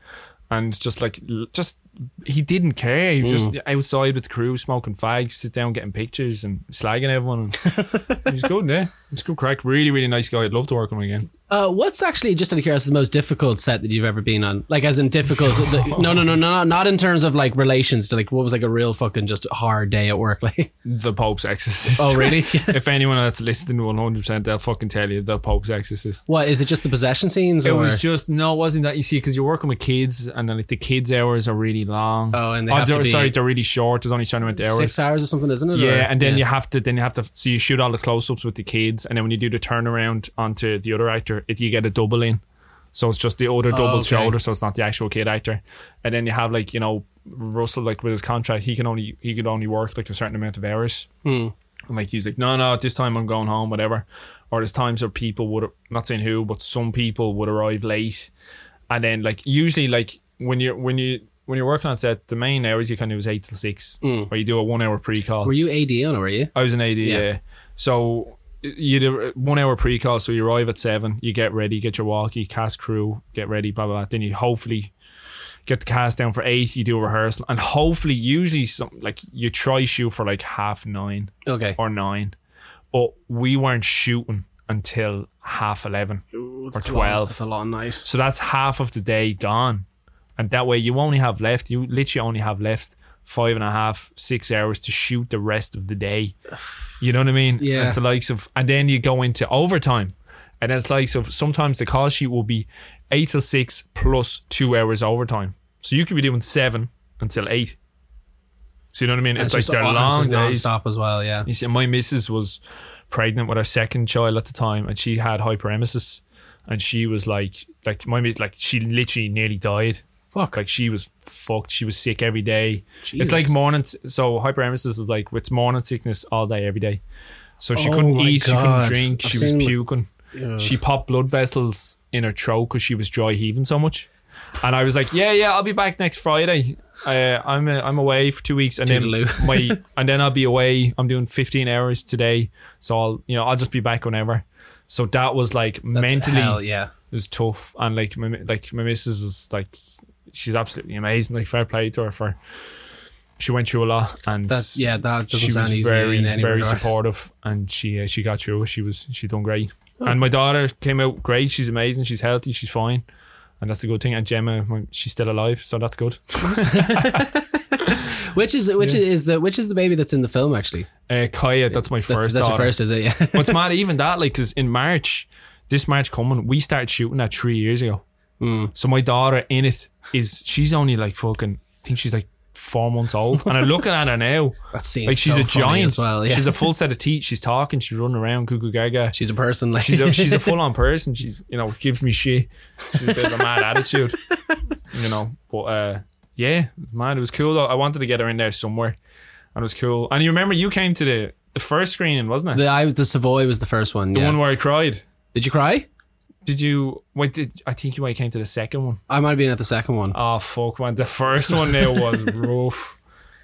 S2: and just like, just, he didn't care. He was just mm. outside with the crew, smoking fags, sit down, getting pictures and slagging everyone. And he was good, yeah. It's good crack. Really, really nice guy. I'd love to work with him again.
S1: Uh, what's actually just out of curiosity the most difficult set that you've ever been on? Like, as in difficult? the- no, no, no, no, not in terms of like relations to like what was like a real fucking just hard day at work. Like,
S2: The Pope's Exorcist.
S1: oh really?
S2: if anyone that's listening 100%, they'll fucking tell you the Pope's Exorcist.
S1: what is it? Just the possession scenes?
S2: It
S1: or?
S2: was just no, it wasn't that you see because you're working with kids and then like the kids' hours are really long.
S1: Oh, and they have to
S2: they're-
S1: be-
S2: sorry, they're really short. There's only twenty minute hours.
S1: six hours or something, isn't it?
S2: Yeah,
S1: Or-
S2: and then you have to then you have to so you shoot all the close ups with the kids, and then when you do the turnaround onto the other actor, it, you get a double in. So it's just the other double
S1: Oh, okay.
S2: shoulder, so it's not the actual kid actor. And then you have like you know Russell like with his contract, he can only he could only work like a certain amount of hours.
S1: Hmm.
S2: And like he's like, no, no, at this time I'm going home, whatever. Or there's times where people would not saying who, but some people would arrive late, and then like usually like when you're when you when you're working on set, the main hours you can do is eight till six, or you do a one hour pre call.
S1: Were you AD on it? Were you?
S2: I was an AD, yeah. So you do one hour pre call, so you arrive at seven, you get ready, get your walkie, cast crew, get ready, blah blah blah. Then you hopefully get the cast down for eight. You do a rehearsal, and hopefully, usually, some like you try shoot for like half nine
S1: Okay.
S2: or nine, but we weren't shooting until half eleven or
S1: That's a lot-
S2: twelve.
S1: That's a long night.
S2: So that's half of the day gone. And that way you only have left, you literally only have left five and a half, six hours to shoot the rest of the day. You know what I mean?
S1: Yeah.
S2: It's the likes of, and then you go into overtime. And it's likes of, sometimes the call sheet will be eight till six plus two hours overtime. So you could be doing seven until eight. So you know what I mean? It's, like they're
S1: on-
S2: long
S1: it's
S2: days.
S1: non-stop as well. Yeah.
S2: You see, my missus was pregnant with her second child at the time, and she had hyperemesis, and she was like, like my miss, like she literally nearly died.
S1: Fuck.
S2: Like she was fucked. She was sick every day. It's like morning. So hyperemesis is like it's morning sickness all day every day. So she
S1: Oh
S2: couldn't eat. She couldn't drink.
S1: I've
S2: she was puking.
S1: Ugh.
S2: She popped blood vessels in her throat because she was dry heaving so much. And I was like, yeah, yeah, I'll be back next Friday. Uh, I'm uh, I'm away for two weeks, and then my and then I'll be away. I'm doing 15 hours today, so I'll you know I'll just be back whenever. So that was like
S1: That's
S2: mentally
S1: hell, yeah.
S2: it was tough, and like my like my missus is like she's absolutely amazing. Like fair play to her for she went through a lot, and
S1: That yeah. That doesn't
S2: she
S1: sound
S2: was
S1: easy.
S2: very very
S1: regard.
S2: supportive, and she uh, she got through. She was she done great,
S1: Oh.
S2: and my daughter came out great. She's amazing. She's healthy. She's fine, and that's a good thing. And Gemma, my- she's still alive, so that's good.
S1: Which is which is the which is the baby that's in the film actually?
S2: Uh, Kaya, that's my first.
S1: that's your first, is it? Yeah.
S2: What's mad, even that, like, because in March, this March coming, we started shooting that three years ago.
S1: Mm.
S2: So my daughter in it is, she's only like fucking, I think she's like four months old. And I'm looking at her now,
S1: That seems
S2: like she's
S1: so
S2: a giant.
S1: as well. Yeah.
S2: She's a full set of teeth. She's talking. She's running around, cuckoo gaga.
S1: she's a person. Like
S2: She's a, she's a full on person. She's, you know, gives me shit. She's a bit of a mad attitude, you know. But, uh, yeah, man, it was cool though. I wanted to get her in there somewhere. And it was cool. And you remember you came to the, the first screening, wasn't it?
S1: the I, the Savoy was the first one.
S2: The
S1: yeah.
S2: one where I cried.
S1: Did you cry?
S2: Did you? Wait, did I think you might came to the second one?
S1: I might have been at the second one.
S2: Oh fuck, man! The first one there was rough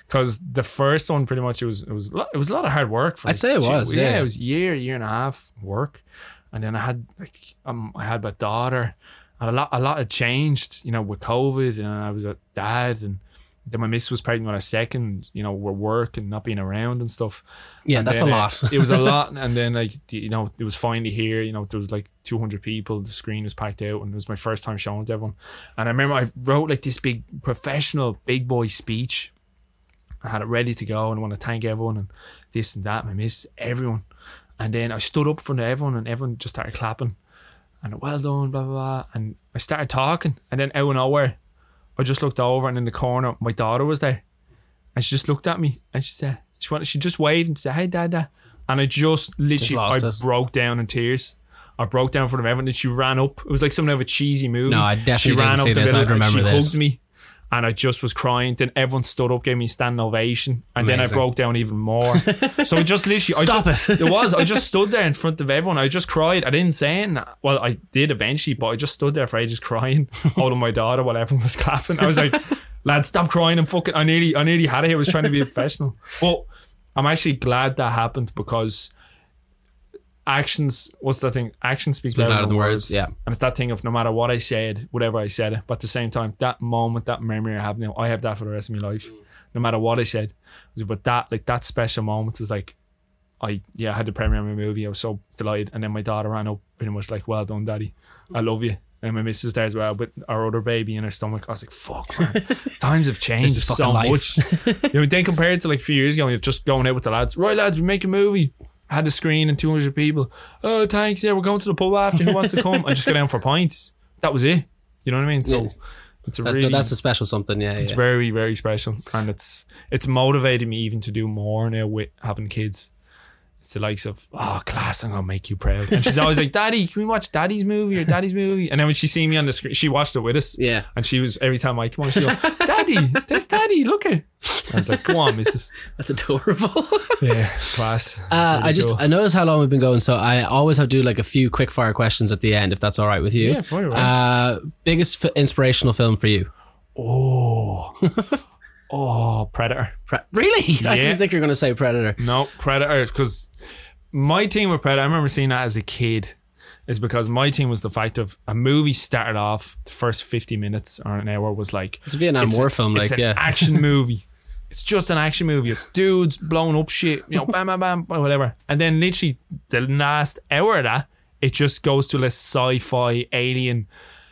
S2: because the first one pretty much it was it was a lot, it was a lot of hard work. For
S1: I'd say it
S2: two-
S1: was, yeah.
S2: it was year, year and a half work, and then I had like um I had my daughter, and a lot a lot had changed, you know, with COVID, and I was a dad, and then my miss was pregnant with a second, you know, work and not being around and stuff.
S1: yeah,
S2: And
S1: that's a lot.
S2: it was a lot, and then like you know, it was finally here. You know, there was like 200 people. The screen was packed out, and it was my first time showing it to everyone. And I remember I wrote like this big professional big boy speech. I had it ready to go, and I want to thank everyone and this and that. My miss everyone, and then I stood up in front of everyone, and everyone just started clapping, and well done, blah blah blah. And I started talking, and then out of nowhere, I just looked over, and in the corner, my daughter was there. And she just looked at me and she said, she wanted, she just waved and said, hey, dada. And I just literally,
S1: lost
S2: I
S1: it.
S2: broke down in tears. I broke down in front of everyone and she ran up. It was like something of a cheesy movie.
S1: No, I definitely
S2: She
S1: didn't
S2: ran
S1: see
S2: the
S1: this. I'd
S2: and
S1: remember
S2: she
S1: this.
S2: hugged me. And I just was crying. Then everyone stood up, gave me a standing ovation. And then I broke down even more. so I just literally,
S1: Stop
S2: I just,
S1: it.
S2: it was. I just stood there in front of everyone. I just cried. I didn't say it. Well, I did eventually, but I just stood there for ages crying, holding my daughter while everyone was clapping. I was like, lad, stop crying and fucking. I nearly, I nearly had it. I was trying to be a professional. But I'm actually glad that happened because actions, what's that thing? Actions speak louder than words.
S1: yeah.
S2: And it's that thing of no matter what I said, whatever I said but at the same time, that moment, that memory I have now, I have that for the rest of my life. No matter what I said. But that, like, that special moment is like, I, yeah, I had the premiere of my movie. I was so delighted. And then my daughter ran up pretty much like, well done, daddy. I love you. And my missus there as well with our other baby in her stomach. I was like, fuck, man. Times have changed so much. you know, then compared to like a few years ago, you're just going out with the lads. Right, lads, we make a movie. Had the screen and 200 people. Oh, thanks. Yeah, we're going to the pub after. Who wants to come? I just go down for pints. That was it. You know what I mean? So
S1: Yeah.
S2: it's a
S1: That's,
S2: really,
S1: that's a special something. Yeah,
S2: it's
S1: yeah.
S2: very, very special. And it's, it's motivated me even to do more now with having kids. It's the likes of, oh, class, I'm to make you proud. And she's always like, Daddy, can we watch Daddy's movie or Daddy's movie? And then when she see me on the screen, she watched it with us.
S1: yeah.
S2: And she was, every time I come on, she'd go, Daddy, there's Daddy, look at. I was like, go on, missus.
S1: That's adorable.
S2: Yeah, class.
S1: Uh, I just
S2: cool.
S1: I noticed how long we've been going, so I always have to do like a few quick fire questions at the end, if that's all right with you.
S2: Yeah, fire away.
S1: Uh, biggest f- inspirational film for you?
S2: Oh. Oh, Predator.
S1: Pre- really? I didn't think you were going to say Predator.
S2: No, Predator, because my team with Predator, I remember seeing that as a kid. is because my team was the fact of a movie started off the first fifty minutes or an hour was like
S1: It's a Vietnam
S2: it's
S1: War
S2: a-
S1: film,
S2: it's
S1: like
S2: an
S1: yeah.
S2: action movie. It's just an action movie. It's dudes blowing up shit, you know, bam, bam, bam, whatever. And then literally the last hour of that, it just goes to this sci-fi alien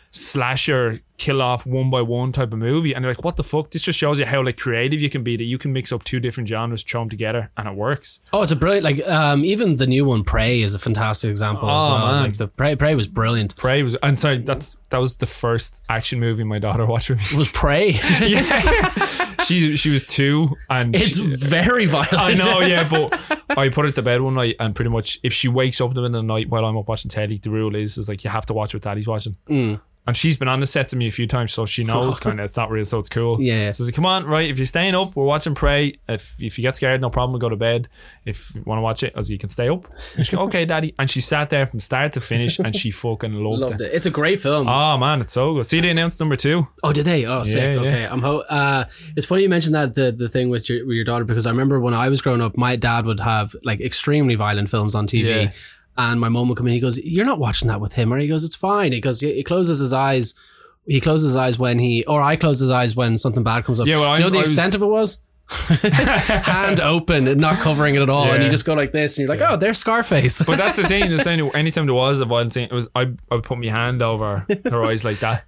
S2: slasher kill off one by one type of movie. And you're like, what the fuck? This just shows you how like creative you can be that you can mix up two different genres, throw them together, and it works.
S1: Oh, it's a brilliant. Like um, even the new one, Prey, is a fantastic example as
S2: Oh,
S1: well.
S2: man.
S1: Like the Prey, Prey was brilliant.
S2: Prey was, and sorry, that's that was the first action movie my daughter watched with me.
S1: It was Prey.
S2: yeah, she she was two, and
S1: it's
S2: she-
S1: very violent.
S2: I know, yeah, but I put her to bed one night, and pretty much if she wakes up in the middle of the night while I'm up watching telly, the rule is is like you have to watch what daddy's watching.
S1: Mm.
S2: And she's been on the set to me a few times, so she knows kind of it's not real, so it's cool.
S1: Yeah.
S2: So like, come on, right? If you're staying up, we're watching Prey. If if you get scared, no problem, we'll go to bed. If you want to watch it, as you can stay up. And she go, okay, daddy. And she sat there from start to finish, and she fucking loved,
S1: Loved
S2: it.
S1: it. It's a great film.
S2: Oh man, it's so good. See, they announced number two.
S1: Oh, did they? Oh, sick.
S2: Yeah, yeah.
S1: okay, I'm. Ho- uh, it's funny you mentioned that the the thing with your with your daughter because I remember when I was growing up, my dad would have like extremely violent films on TV,
S2: Yeah.
S1: And my mom would come in. He goes, "You're not watching that with him," or he goes, "It's fine." He goes, he, he closes his eyes. He closes his eyes when he, or I close his eyes when something bad comes up.
S2: Yeah, well,
S1: Do you
S2: I-
S1: know the
S2: I was-
S1: extent of it was? Hand open and not covering it at all, and you just go like this, and you're like, "Oh, there's Scarface."
S2: But that's the thing. The same. Anytime there was a violent thing, it was I. I put my hand over her eyes like that.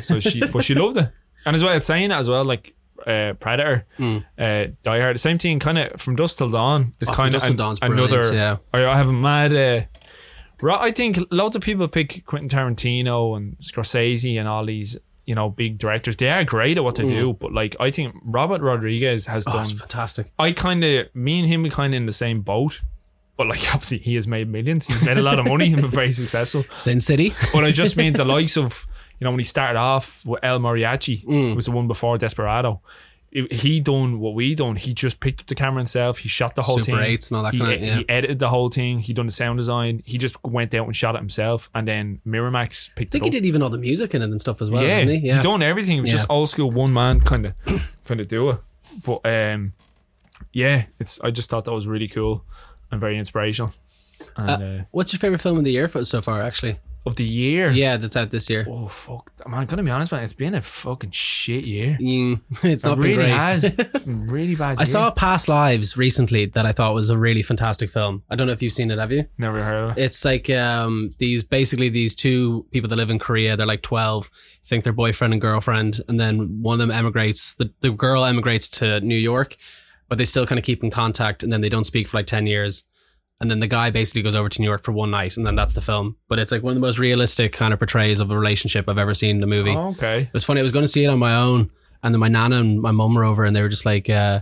S2: So she, but she loved it. And as well, it's saying that as well, like uh, Predator, uh, Die Hard. The same thing, kind of from dusk till dawn. Is.
S1: Oh,
S2: kind of
S1: Dusk Till Dawn's brilliant,
S2: another.
S1: yeah.
S2: I, I have a mad. Uh, I think loads of people pick Quentin Tarantino and Scorsese and all these. You know, big directors. They are great at what they do, but like I think Robert Rodriguez has
S1: oh,
S2: done
S1: fantastic.
S2: I kind of, me and him kind of in the same boat. But like, obviously, he has made millions. He's made a lot of money and been very successful.
S1: Sin City.
S2: But I just mean the likes of, you know, when he started off with El Mariachi,
S1: Mm.
S2: was the one before Desperado. It- He done what we done. He just picked up the camera himself. He shot the whole
S1: Super
S2: thing.
S1: 8s and all that
S2: he,
S1: kind of- yeah.
S2: he edited the whole thing. He done the sound design. He just went out and shot it himself. And then Miramax picked
S1: I think he did even all the music in it and stuff as well.
S2: yeah,
S1: didn't he?
S2: he done everything. It was just
S1: Yeah.
S2: old school one man kind of kind of do it. But um, yeah, it's. I just thought that was really cool and very inspirational. And uh,
S1: What's your favorite film of the year for, so far? Actually,
S2: of the year,
S1: yeah, that's out this year.
S2: Oh fuck! I'm gonna be honest, man. It's been a fucking shit year.
S1: Mm, it's
S2: It
S1: not been
S2: really
S1: great.
S2: has. It's really bad.
S1: I saw Past Lives recently that I thought was a really fantastic film. I don't know if you've seen it. Have you?
S2: Never heard of it.
S1: It's like um, these basically these two people that live in Korea. They're like twelve, think they're boyfriend and girlfriend, and then one of them emigrates. The the girl emigrates to New York, but they still kind of keep in contact, and then they don't speak for like ten years. And then the guy basically goes over to New York for one night, and then that's the film. But it's like one of the most realistic kind of portrays of a relationship I've ever seen in a movie.
S2: Oh, okay.
S1: It was funny. I was going to see it on my own, and then my nana and my mum were over, and they were just like, uh,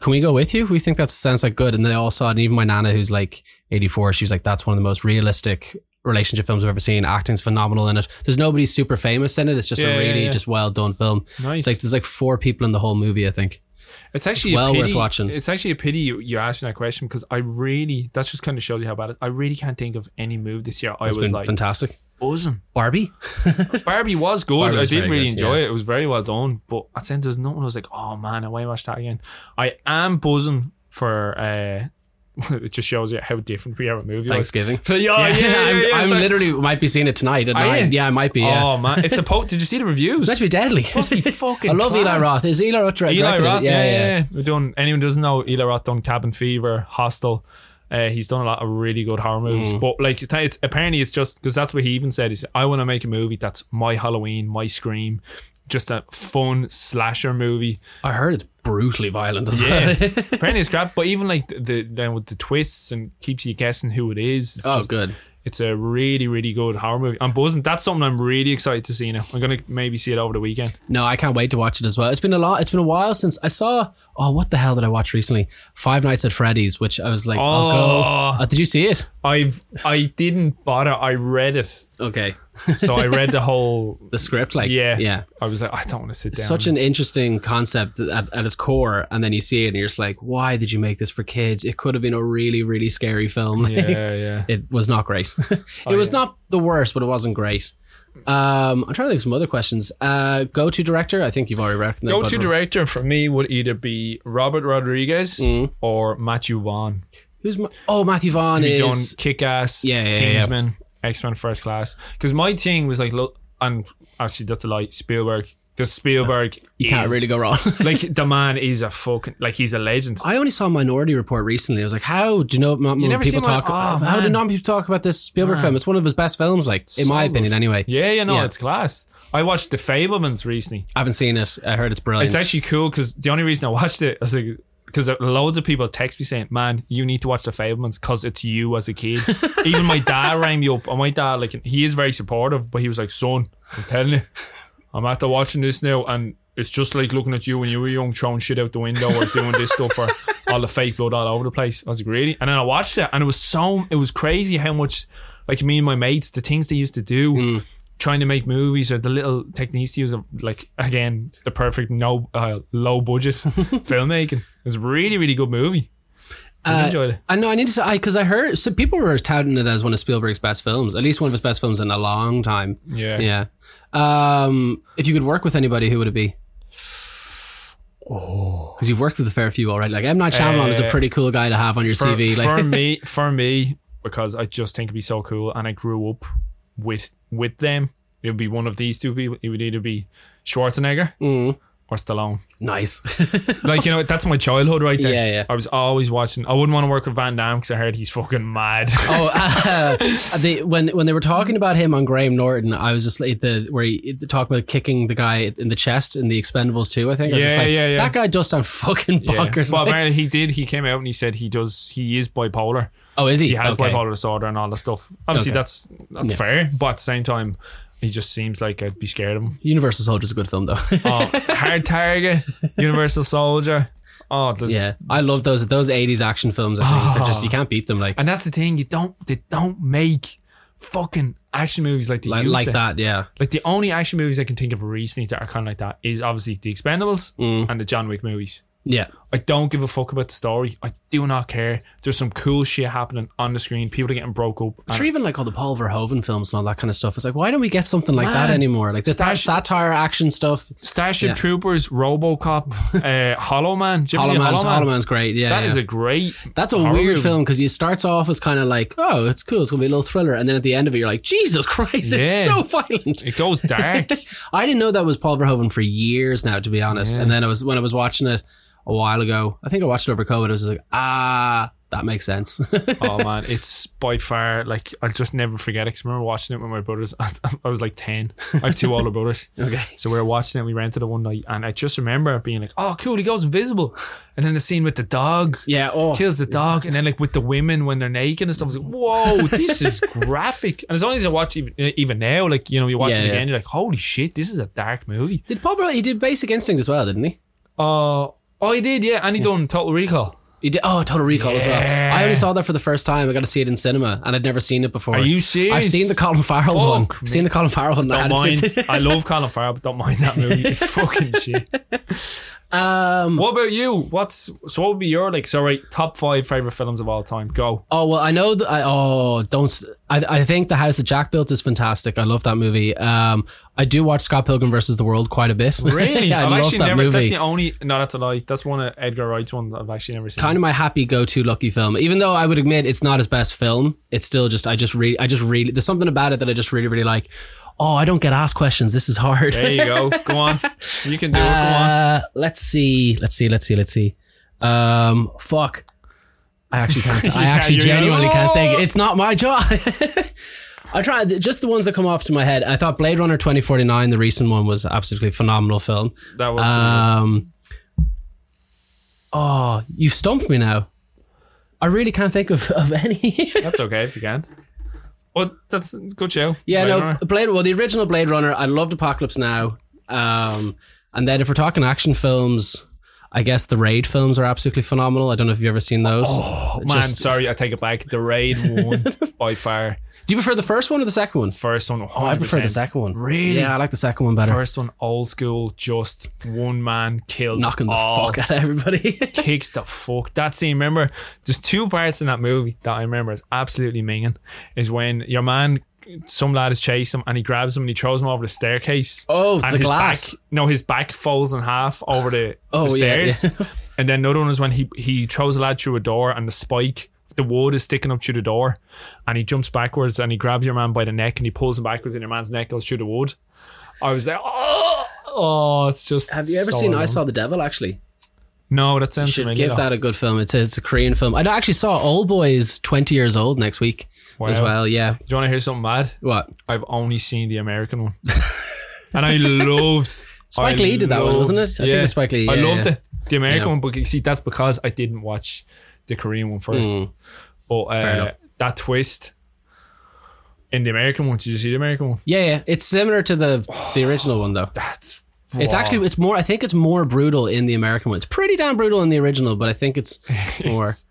S1: "Can we go with you? We think that sounds like good." And they all saw it. And even my nana, who's like eighty four, she was like, "That's one of the most realistic relationship films I've ever seen. Acting's phenomenal in it. There's nobody super famous in it. It's just
S2: Yeah,
S1: a
S2: yeah,
S1: really
S2: yeah.
S1: just well done film.
S2: Nice.
S1: It's like there's like four people in the whole movie. I think.
S2: It's actually
S1: It's well
S2: a
S1: worth
S2: pity,
S1: watching.
S2: It's actually a pity you, you asked me that question because I really that just kind of shows you how bad it. I really can't think of any move this year. I
S1: It's
S2: was
S1: been
S2: like
S1: fantastic.
S2: buzzing.
S1: Barbie.
S2: Barbie was good.
S1: Barbie
S2: I did
S1: very
S2: really
S1: good,
S2: enjoy
S1: yeah.
S2: it. It was very well done. But at the end, there's nothing. I was like, oh man, I want to watch that again. I am buzzing for. uh It just shows you how different we are with movies.
S1: Thanksgiving.
S2: So, yeah, yeah, yeah,
S1: I'm,
S2: yeah,
S1: I'm
S2: but-
S1: literally might be seeing it tonight at night.
S2: you?
S1: Yeah, I might be. Yeah.
S2: Oh man, it's supposed. Did you see the reviews?
S1: it's meant to be deadly.
S2: It's supposed to be fucking.
S1: I love Eli. Roth. Is Eli Roth
S2: Eli? Roth, yeah, yeah. We're doing. Anyone doesn't know Eli Roth done Cabin Fever, Hostel. Uh, he's done a lot of really good horror movies,
S1: Mm.
S2: but like it's apparently it's just because that's what he even said. He said, "I want to make a movie that's my Halloween, my Scream, just a fun slasher movie."
S1: I heard it's brutally violent as
S2: Yeah,
S1: well.
S2: apparently it's crap, but even like the, the then with the twists and keeps you guessing who it is. It's
S1: oh,
S2: just,
S1: good.
S2: It's a really, really good horror movie. I'm buzzing. That's something I'm really excited to see now. I'm gonna maybe see it over the weekend.
S1: No, I can't wait to watch it as well. It's been a lot. It's been a while since I saw. Oh, what the hell did I watch recently? Five Nights at Freddy's, which I was like, I'll go.
S2: Oh.
S1: Uh, did you see it?
S2: I've I didn't bother. I read it,
S1: Okay,
S2: so I read the whole.
S1: the script, like,
S2: Yeah,
S1: yeah.
S2: I was like, I don't want to sit down.
S1: Such an interesting concept at, at its core, and then you see it, and you're just like, "Why did you make this for kids? It could have been a really, really scary film."
S2: yeah, yeah.
S1: it was not great. it was
S2: yeah.
S1: not the worst, but it wasn't great. Um, I'm trying to think of some other questions. Uh, go to director. I think you've already reckoned.
S2: Go to director for me would either be Robert Rodriguez or Matthew Vaughn.
S1: Who's Ma- oh Matthew Vaughn
S2: done
S1: is
S2: Kick Ass,
S1: Yeah, yeah, yeah.
S2: Kingsman. X Men First Class. Because my thing was like, look, and actually that's a lie. Spielberg, because Spielberg,
S1: You can't really go wrong.
S2: like the man is a fucking like he's a legend.
S1: I only saw Minority Report recently. I was like, how do you know? Not
S2: never
S1: people
S2: seen Min-
S1: talk.
S2: Oh,
S1: how do
S2: man.
S1: not people talk about this Spielberg film? It's one of his best films, like in
S2: So
S1: my
S2: good.
S1: opinion, anyway.
S2: Yeah, you know,
S1: Yeah.
S2: it's class. I watched The Fabelmans recently.
S1: I haven't seen it. I heard it's brilliant.
S2: It's actually cool because the only reason I watched it was like because loads of people text me saying, "Man, you need to watch The Fabelmans because it's you as a kid." Even my dad rang me up, and my dad like he is very supportive, but he was like, "Son, I'm telling you, I'm after watching this now, and it's just like looking at you when you were young, throwing shit out the window or doing this stuff or all the fake blood all over the place." I was like, "Really?" And then I watched it, and it was so it was crazy how much like me and my mates, the things they used to do mm. Trying to make movies or the little techniques to use of like again the perfect no uh, low budget filmmaking. It's a really really good movie. I
S1: Uh,
S2: enjoyed it.
S1: I know. I need to say because I heard so people were touting it as one of Spielberg's best films, at least one of his best films in a long time.
S2: Yeah.
S1: Yeah. Um, if you could work with anybody, who would it be? Oh, because you've worked with a fair few already. Like M Night Shyamalan is a
S2: Uh,
S1: pretty cool guy to have on your
S2: For,
S1: CV.
S2: for me, for me, because I just think it'd be so cool, and I grew up with with them. It would be one of these two people. It would either be Schwarzenegger
S1: Mm.
S2: or Stallone.
S1: nice.
S2: Like you know, that's my childhood right there.
S1: Yeah, yeah.
S2: I was always watching. I wouldn't want to work with Van Damme because I heard he's fucking mad.
S1: oh, uh, they, when when they were talking about him on Graham Norton, I was just like the where he they talk about kicking the guy in the chest in the Expendables too. I think. I was just
S2: Yeah,
S1: like,
S2: yeah, yeah.
S1: That guy does sound fucking
S2: Yeah.
S1: bonkers.
S2: But
S1: Like-
S2: apparently he did. He came out and he said he does. He is bipolar.
S1: Oh, is he?
S2: He has
S1: Okay.
S2: bipolar disorder and all that stuff. Obviously,
S1: Okay.
S2: that's that's
S1: Yeah.
S2: fair. But at the same time, he just seems like I'd be scared of him.
S1: Universal Soldier's a good film though.
S2: Oh, Hard Target, Universal Soldier. Oh,
S1: yeah, I love those those eighties action films. I think they're just you can't beat them like
S2: And that's the thing. You don't. They don't make fucking action movies like they
S1: like, like that. Yeah,
S2: Like the only action movies I can think of recently that are kind of like that is obviously the Expendables
S1: Mm.
S2: and the John Wick movies.
S1: yeah.
S2: I don't give a fuck about the story. I do not care. There's some cool shit happening on the screen. People are getting broke up. And
S1: even like all the Paul Verhoeven films and all that kind of stuff. It's like, why don't we get something like that anymore? Like the
S2: Stash-
S1: satire action stuff.
S2: Starship
S1: Yeah.
S2: Troopers, RoboCop, uh, Hollow Man. Did you ever see
S1: Hollow Man's,
S2: Hollow Man?
S1: Hollow Man's great. Yeah,
S2: That
S1: yeah.
S2: is a great.
S1: That's a weird
S2: movie.
S1: film because it starts off as kind of like, oh, it's cool. It's gonna be a little thriller, and then at the end of it, you're like, Jesus Christ, it's so violent.
S2: It goes dark.
S1: I didn't know that was Paul Verhoeven for years now, to be honest.
S2: Yeah.
S1: And then I was when I was watching it a while ago. I think I watched it over COVID. I was like, ah, that makes sense.
S2: oh man, it's by far like I'll just never forget it. Cause I remember watching it with my brothers. I was like ten. I have two older brothers.
S1: okay.
S2: So we were watching it. We rented it one night, and I just remember being like, "Oh, cool! He goes invisible." And then the scene with the dog
S1: Yeah. Oh.
S2: kills the dog, and then like with the women when they're naked and stuff. I was like, "Whoa, this is graphic!" And as long as I watch even, even now, like you know, you watch
S1: Yeah,
S2: it
S1: yeah.
S2: again, you're like, "Holy shit, this is a dark movie."
S1: Did Verhoeven? He did Basic Instinct as well, didn't he?
S2: Uh, oh, he did, yeah, and he done Total Recall.
S1: He did. Oh, Total Recall as well.
S2: Yeah.
S1: I only saw that for the first time. I got to see it in cinema, and I'd never seen it before.
S2: Are you serious?
S1: I've seen the Colin Farrell
S2: Fuck
S1: one.
S2: me.
S1: Seen the Colin Farrell one.
S2: Don't mind. I love Colin Farrell, but don't mind that movie. It's fucking shit.
S1: Um.
S2: What about you? What's so? What would be your like? Sorry, top five favorite films of all time. Go.
S1: Oh well, I know that. I, oh, don't. I, I think the house that Jack built is fantastic. I love that movie. Um, I do watch Scott Pilgrim versus the World quite a bit.
S2: Really?
S1: I
S2: I've
S1: love
S2: actually
S1: that
S2: never. That's the only. No, that's a lie. That's one of Edgar Wright's one that I've actually never seen.
S1: Kind of my happy go-to lucky film. Even though I would admit it's not his best film, it's still just I just really I just really there's something about it that I just really really like. Oh, I don't get asked questions. This is hard.
S2: There you go. Go on. You can do it. Go on.
S1: Uh, let's see. Let's see. Let's see. Let's see. Um, fuck. I actually can't. I actually
S2: you're
S1: genuinely
S2: like,
S1: can't think.
S2: "Oh."
S1: It's not my job. I try just the ones that come off to my head. I thought Blade Runner twenty forty nine, the recent one, was absolutely phenomenal film.
S2: That was.
S1: Um, oh, you've stumped me now. I really can't think of, of any.
S2: that's okay if you can. Well, that's a good show.
S1: yeah,
S2: Blade
S1: no,
S2: Runner.
S1: Blade. Well, the original Blade Runner. I loved Apocalypse Now. Um, and then if we're talking action films, I guess the Raid films are absolutely phenomenal. I don't know if you've ever seen those.
S2: Oh, man,
S1: Just-
S2: sorry, I take it back. The Raid one by far.
S1: Do you prefer the first one or the second one?
S2: First one, 100%.
S1: Oh, I prefer the second one.
S2: Really?
S1: Yeah, I like the second one better.
S2: First one, old school, just one man kills
S1: Knocking the
S2: all,
S1: fuck out of everybody.
S2: kicks the fuck. That scene, remember, there's two parts in that movie that I remember is absolutely minging. Is when your man, some lad is chasing him and he grabs him and he throws him over the staircase.
S1: Oh,
S2: and
S1: the
S2: his
S1: glass.
S2: Back, no, his back folds in half over the,
S1: Oh,
S2: the
S1: yeah,
S2: stairs. and then another one is when he he throws a lad through a door and the spike. The wood is sticking up through the door, and he jumps backwards and he grabs your man by the neck and he pulls him backwards, and your man's neck goes through the wood. I was like, Oh, oh it's just.
S1: Have you ever
S2: so
S1: seen I. Saw the Devil? Actually,
S2: No, that sounds
S1: should
S2: familiar.
S1: give that a good film. It's a, it's a Korean film. I actually saw Oldboy's twenty years old next week as well. Yeah.
S2: Do you want to hear something bad?
S1: What?
S2: I've only seen the American one, and I loved.
S1: Spike
S2: I
S1: Lee did that one, wasn't it? I think it was Spike Lee,
S2: I loved
S1: yeah.
S2: it. The American
S1: Yeah.
S2: one, but you see, that's because I didn't watch the Korean one first.
S1: Mm.
S2: But uh, that twist in the American one, did you see the American one?
S1: Yeah, yeah. It's similar to the the original one though.
S2: That's
S1: It's actually it's more. I think it's more brutal in the American one. It's pretty damn brutal in the original, but I think it's more.
S2: It's,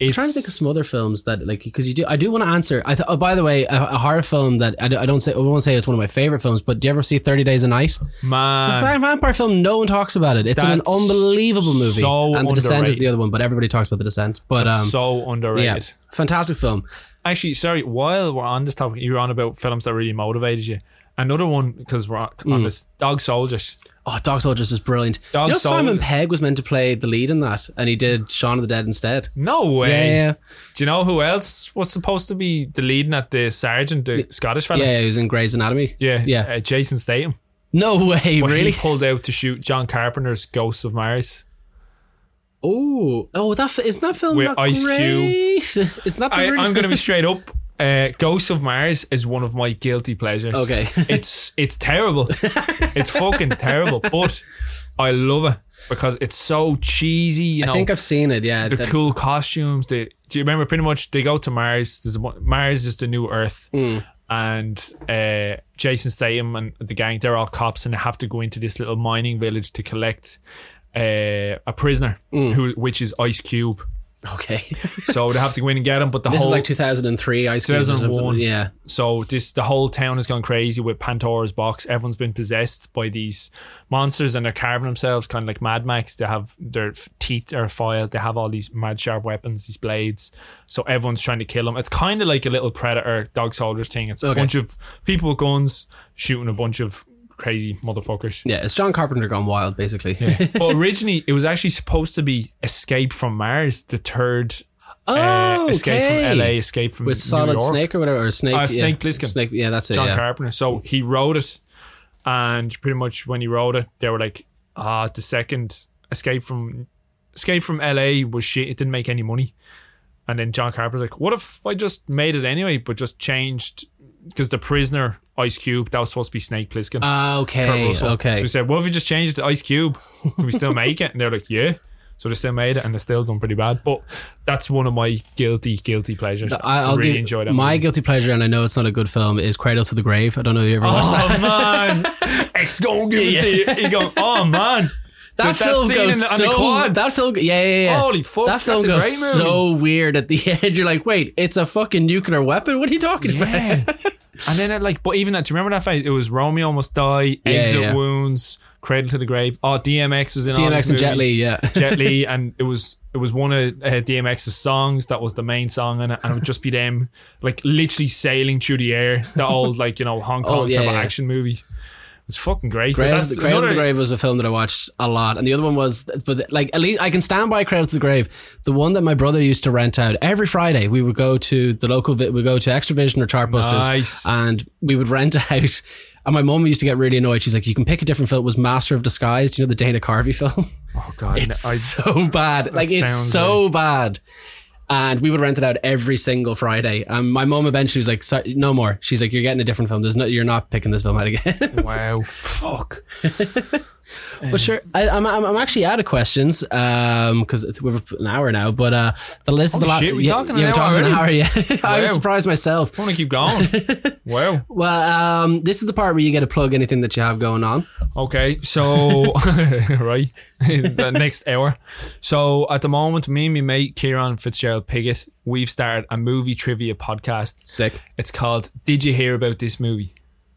S1: I'm trying to think of some other films that like because you do. I do want to answer. I th- oh, by the way, a, a horror film that I don't say. I won't say it's one of my favorite films. But do you ever see Thirty Days of Night? It's a
S2: man.
S1: vampire film. No one talks about it. It's an unbelievable movie.
S2: so
S1: and The Descent is the other one, but everybody talks about The Descent. But um,
S2: so underrated.
S1: yeah, fantastic film.
S2: Actually, sorry. While we're on this topic, you were on about films that really motivated you. Another one because we're on,
S1: Mm.
S2: this Dog Soldiers.
S1: Oh, Dog Soldiers is brilliant.
S2: Dog
S1: you know, Simon Pegg was meant to play the lead in that, and he did Shaun of the Dead instead.
S2: No way.
S1: Yeah, yeah,
S2: Do you know who else was supposed to be the leading at the sergeant, the Scottish fella?
S1: yeah. He was in Grey's Anatomy.
S2: yeah,
S1: yeah.
S2: Uh, Jason Statham.
S1: No way, really?
S2: He pulled out to shoot John Carpenter's Ghosts of Mars.
S1: Oh, oh, that isn't that film
S2: With
S1: not
S2: Ice
S1: great? Isn't that the
S2: I, I'm going to be straight up. Uh, Ghosts of Mars is one of my guilty pleasures.
S1: Okay.
S2: it's it's terrible. it's fucking terrible, but I love it because it's so cheesy. You know,
S1: I think I've seen it. Yeah,
S2: the
S1: that-
S2: cool costumes. The do you remember? Pretty much, they go to Mars. There's a, Mars is the new Earth,
S1: Hmm.
S2: and uh, Jason Statham and the gang they're all cops, and they have to go into this little mining village to collect uh, a prisoner,
S1: Hmm.
S2: who which is Ice Cube.
S1: Okay,
S2: So they have to go in and get him, but the
S1: this
S2: whole
S1: is like 2003. Ice Cube or something.
S2: 2001.
S1: Yeah,
S2: so this the whole town has gone crazy with Pandora's box. Everyone's been possessed by these monsters, and they're carving themselves kind of like Mad Max. They have their teeth are filed. They have all these mad sharp weapons, these blades. So everyone's trying to kill them. It's kind of like a little predator dog soldiers thing. It's a bunch of people with guns shooting a bunch of crazy motherfuckers.
S1: yeah. It's John Carpenter gone wild, basically.
S2: but originally, it was actually supposed to be Escape from Mars, the third
S1: oh,
S2: uh, Escape
S1: okay.
S2: from LA, Escape from
S1: with
S2: New
S1: Solid
S2: York.
S1: Snake or whatever, or Snake.
S2: Uh,
S1: yeah.
S2: Snake Plissken.
S1: Snake. Yeah, that's it.
S2: John
S1: yeah.
S2: Carpenter. So he wrote it, and pretty much when he wrote it, they were like, "Ah, the second Escape from Escape from L.A. was shit. It didn't make any money." And then John Carpenter's like, "What if I just made it anyway, but just changed because the prisoner Ice Cube that was supposed to be Snake Plissken."
S1: Ah,
S2: Kurt
S1: okay,
S2: Russell. So
S1: okay.
S2: we said, "What if we just changed it to Ice Cube? Can we still make it?" And they're like, "Yeah." So they still made it, and they still done pretty bad. But that's one of my guilty, guilty pleasures.
S1: I, I'll
S2: really
S1: give
S2: enjoyed it.
S1: my guilty pleasure, and I know it's not a good film. Is Cradle to the Grave. I don't know if you ever watched oh, that.
S2: Oh man, X gonna give it to you. He going, oh man,
S1: That
S2: Dude,
S1: film goes
S2: the,
S1: so.
S2: the quad.
S1: That film, yeah, yeah, yeah.
S2: Holy fuck,
S1: That film goes so weird at the end. You're like, wait, it's a fucking nuclear weapon. What are you talking
S2: yeah.
S1: about?
S2: and then it like, but even that, do you remember that fight? It was Romeo Must Die,
S1: Yeah,
S2: Exit
S1: yeah.
S2: Wounds, Cradle to the Grave. Oh, DMX was in all
S1: DMX and Jet. Li, yeah.
S2: Jet Li, and it was it was one of uh, DMX's songs that was the main song it, and it would just be them like literally sailing through the air. The old like you know Hong Kong
S1: Oh, yeah,
S2: type
S1: yeah.
S2: action movie. It was fucking great. But
S1: Cradle,
S2: that's
S1: to, the
S2: another-
S1: Grave was a film that I watched a lot, and the other one was, but like at least I can stand by Cradle to the Grave. The one that my brother used to rent out every Friday, we would go to the local, we go to Xtra-vision or Chartbusters,
S2: Nice.
S1: and we would rent out. And my mum used to get really annoyed. She's like, "You can pick a different film." It was Master of Disguise. Do you know the Dana Carvey film?
S2: Oh god,
S1: It's
S2: I,
S1: so bad. Like it's so bad. And we would rent it out every single Friday. And my mom eventually was like, "No more." She's like, "You're getting a different film. There's no, you're not picking this film out again."
S2: wow, fuck.
S1: but sure, I, I'm, I'm I'm actually out of questions because we've an hour now. But uh, the list of the last
S2: shit, we
S1: yeah,
S2: talking
S1: yeah, we're talking an hour. Yeah, I was surprised myself.
S2: I want to keep going. wow.
S1: Well, um, this is the part where you get to plug anything that you have going on.
S2: Okay, so right, the next hour. So at the moment, me and my mate Kieran Fitzgerald Piggott, we've started a movie trivia podcast.
S1: Sick.
S2: It's called "Did You Hear About This Movie?"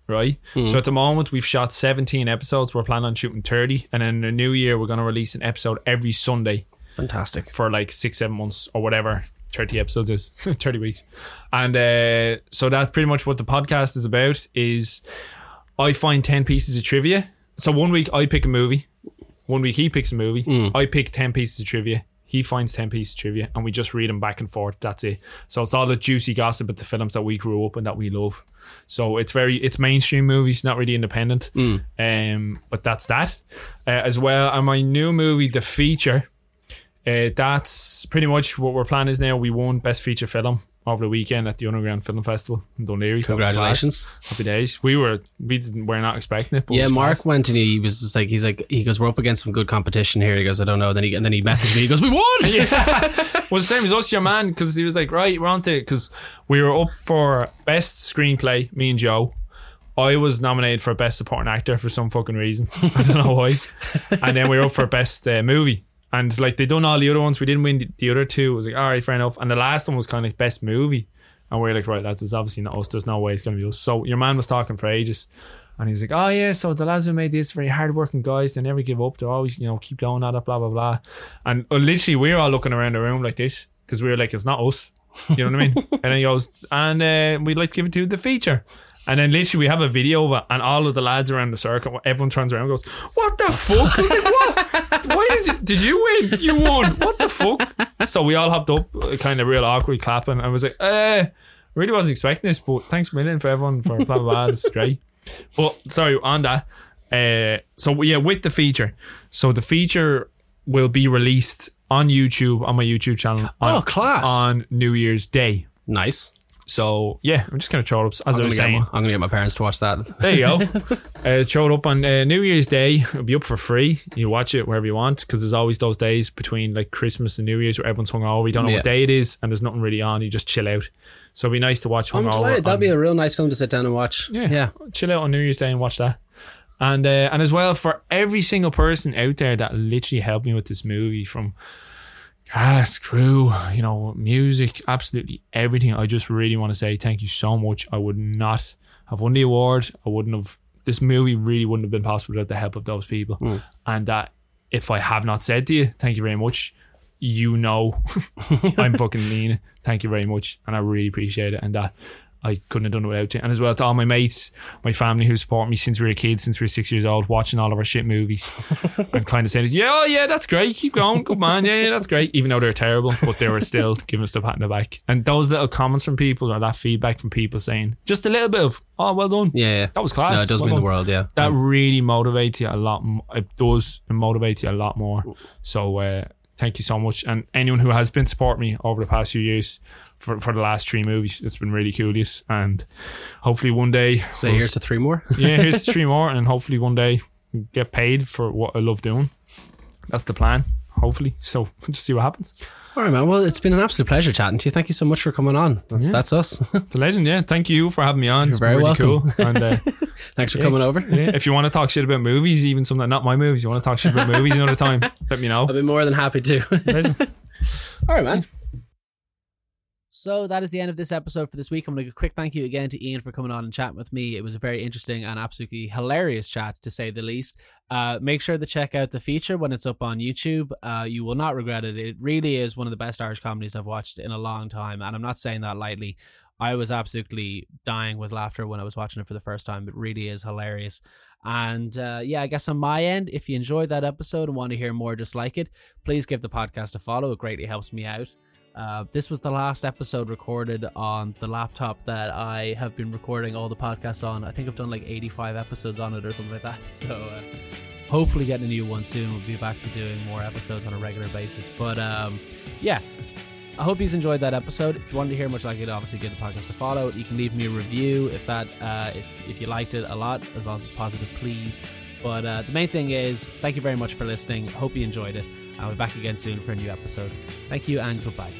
S2: Right. So at the moment, we've shot 17 episodes. We're planning on shooting 30, and in the new year, we're going to release an episode every Sunday
S1: Fantastic.
S2: for like six, seven months or whatever 30 episodes is 30 weeks. And uh, so that's pretty much what the podcast is about is I find 10 pieces of trivia. So one week I pick a movie. One week he picks a movie. I pick 10 pieces of trivia. He finds 10 pieces of trivia and we just read them back and forth. That's it. So it's all the juicy gossip of the films that we grew up and that we love. So it's very, it's mainstream movies, not really independent. Um, but that's that. Uh, as well, and my new movie, The Feature, uh, that's pretty much what our plan is now. We won Best Feature Film over the weekend at the Underground Film Festival in Dun Laoghaire.
S1: Congratulations.
S2: Happy days. We were we didn't we're not expecting it. But it
S1: Yeah,
S2: was
S1: Mark
S2: class.
S1: went and he was just like, he's like, he goes, we're up against some good competition here. He goes, I don't know. Then he and then he messaged me. He goes, we won.
S2: yeah. well, the same as us, your man, because he was like, right, we're on to it. Because we were up for best screenplay, me and Joe. I was nominated for best supporting actor for some fucking reason. I don't know why. and then we were up for best uh, movie. And like they done all the other ones, we didn't win the, the other two. It was like, all right, fair enough. And the last one was kind of like best movie. And we are like, right, lads, it's obviously not us. There's no way it's going to be us. So your man was talking for ages. And he's like, oh, yeah, so the lads who made this very hardworking guys, they never give up. They always, you know, keep going at it, blah, blah, blah. And uh, literally, we were all looking around the room like this because we were like, it's not us. You know what I mean? and then he goes, and uh, we'd like to give it to the feature. And then literally, we have a video of it, and all of the lads around the circle, everyone turns around and goes, What the fuck? I was like, What? Why did you, did you win? You won. What the fuck? So we all hopped up, uh, kind of real awkward clapping. and I was like, uh, really wasn't expecting this, but thanks a million for everyone for blah, blah, blah. This is great. But sorry, on that. Uh, so yeah, with the feature. So the feature will be released on YouTube, on my YouTube channel. On,
S1: Oh, class.
S2: On New Year's Day.
S1: nice.
S2: So yeah, I'm just gonna throw it up as I
S1: I'm
S2: was
S1: gonna, get
S2: saying.
S1: my, I'm gonna get my parents to watch that.
S2: There you go. uh, throw it up on uh, New Year's Day. It'll be up for free. You watch it wherever you want because there's always those days between like Christmas and New Year's where everyone's hungover. You don't know
S1: Yeah.
S2: what day it is and there's nothing really on. You just chill out. So it'd be nice to watch
S1: I'm delighted. That'd
S2: on-
S1: be a real nice film to sit down and watch.
S2: yeah,
S1: yeah.
S2: chill out on New Year's Day and watch that. And uh, and as well for every single person out there that literally helped me with this movie from cast, crew, you know, music, absolutely everything. I just really want to say thank you so much. I would not have won the award. I wouldn't have. This movie really wouldn't have been possible without the help of those people. Hmm. And that if I have not said to you, thank you very much. You know, I'm fucking mean. Thank you very much, and I really appreciate it. And that I couldn't have done it without you. And as well to all my mates, my family who support me since we were kids, since we were six years old, watching all of our shit movies and kind of saying, "Yeah, oh, yeah, that's great. Keep going, good man. Yeah, yeah, that's great." Even though they're terrible, but they were still giving us the pat in the back. And those little comments from people or that feedback from people saying just a little bit of, "Oh, well done."
S1: Yeah, yeah.
S2: That was class.
S1: No, it does
S2: Well
S1: mean the world, yeah.
S2: That really motivates you a lot. It does. It motivates you a lot more. So uh, thank you so much. And anyone who has been supporting me over the past few years for, for the last three movies, it's been really cool. Yes. And hopefully one day,
S1: So here's to three more.
S2: yeah, here's three more, and hopefully one day get paid for what I love doing. That's the plan. Hopefully. So just see what happens.
S1: All right, man. Well, it's been an absolute pleasure chatting to you. Thank you so much for coming on. That's, that's us.
S2: It's a legend. Yeah. Thank you for having me on. It's
S1: very
S2: really
S1: welcome.
S2: cool. And uh,
S1: Thanks for coming over.
S2: yeah, if you want to talk shit about movies, even something not my movies, you want to talk shit about movies another time, let me know.
S1: I'll be more than happy to. All right, man. So that is the end of this episode for this week. I'm going to give a quick thank you again to Ian for coming on and chatting with me. It was a very interesting and absolutely hilarious chat, to say the least. Uh, make sure to check out the feature when it's up on YouTube. Uh, you will not regret it. It really is one of the best Irish comedies I've watched in a long time, and I'm not saying that lightly. I was absolutely dying with laughter when I was watching it for the first time. It really is hilarious. And uh, yeah, I guess on my end, if you enjoyed that episode and want to hear more just like it, please give the podcast a follow. It greatly helps me out. Uh, this was the last episode recorded on the laptop that I have been recording all the podcasts on. I think I've done like 85 episodes on it or something like that. So uh, hopefully getting a new one soon. We'll be back to doing more episodes on a regular basis. But um, yeah, I hope you've enjoyed that episode. If you wanted to hear much like it, obviously give the podcast a follow. You can leave me a review if that uh, if if you liked it a lot, as long as it's positive, please. But uh, the main thing is, thank you very much for listening. Hope you enjoyed it. I'll be back again soon for a new episode. Thank you and goodbye.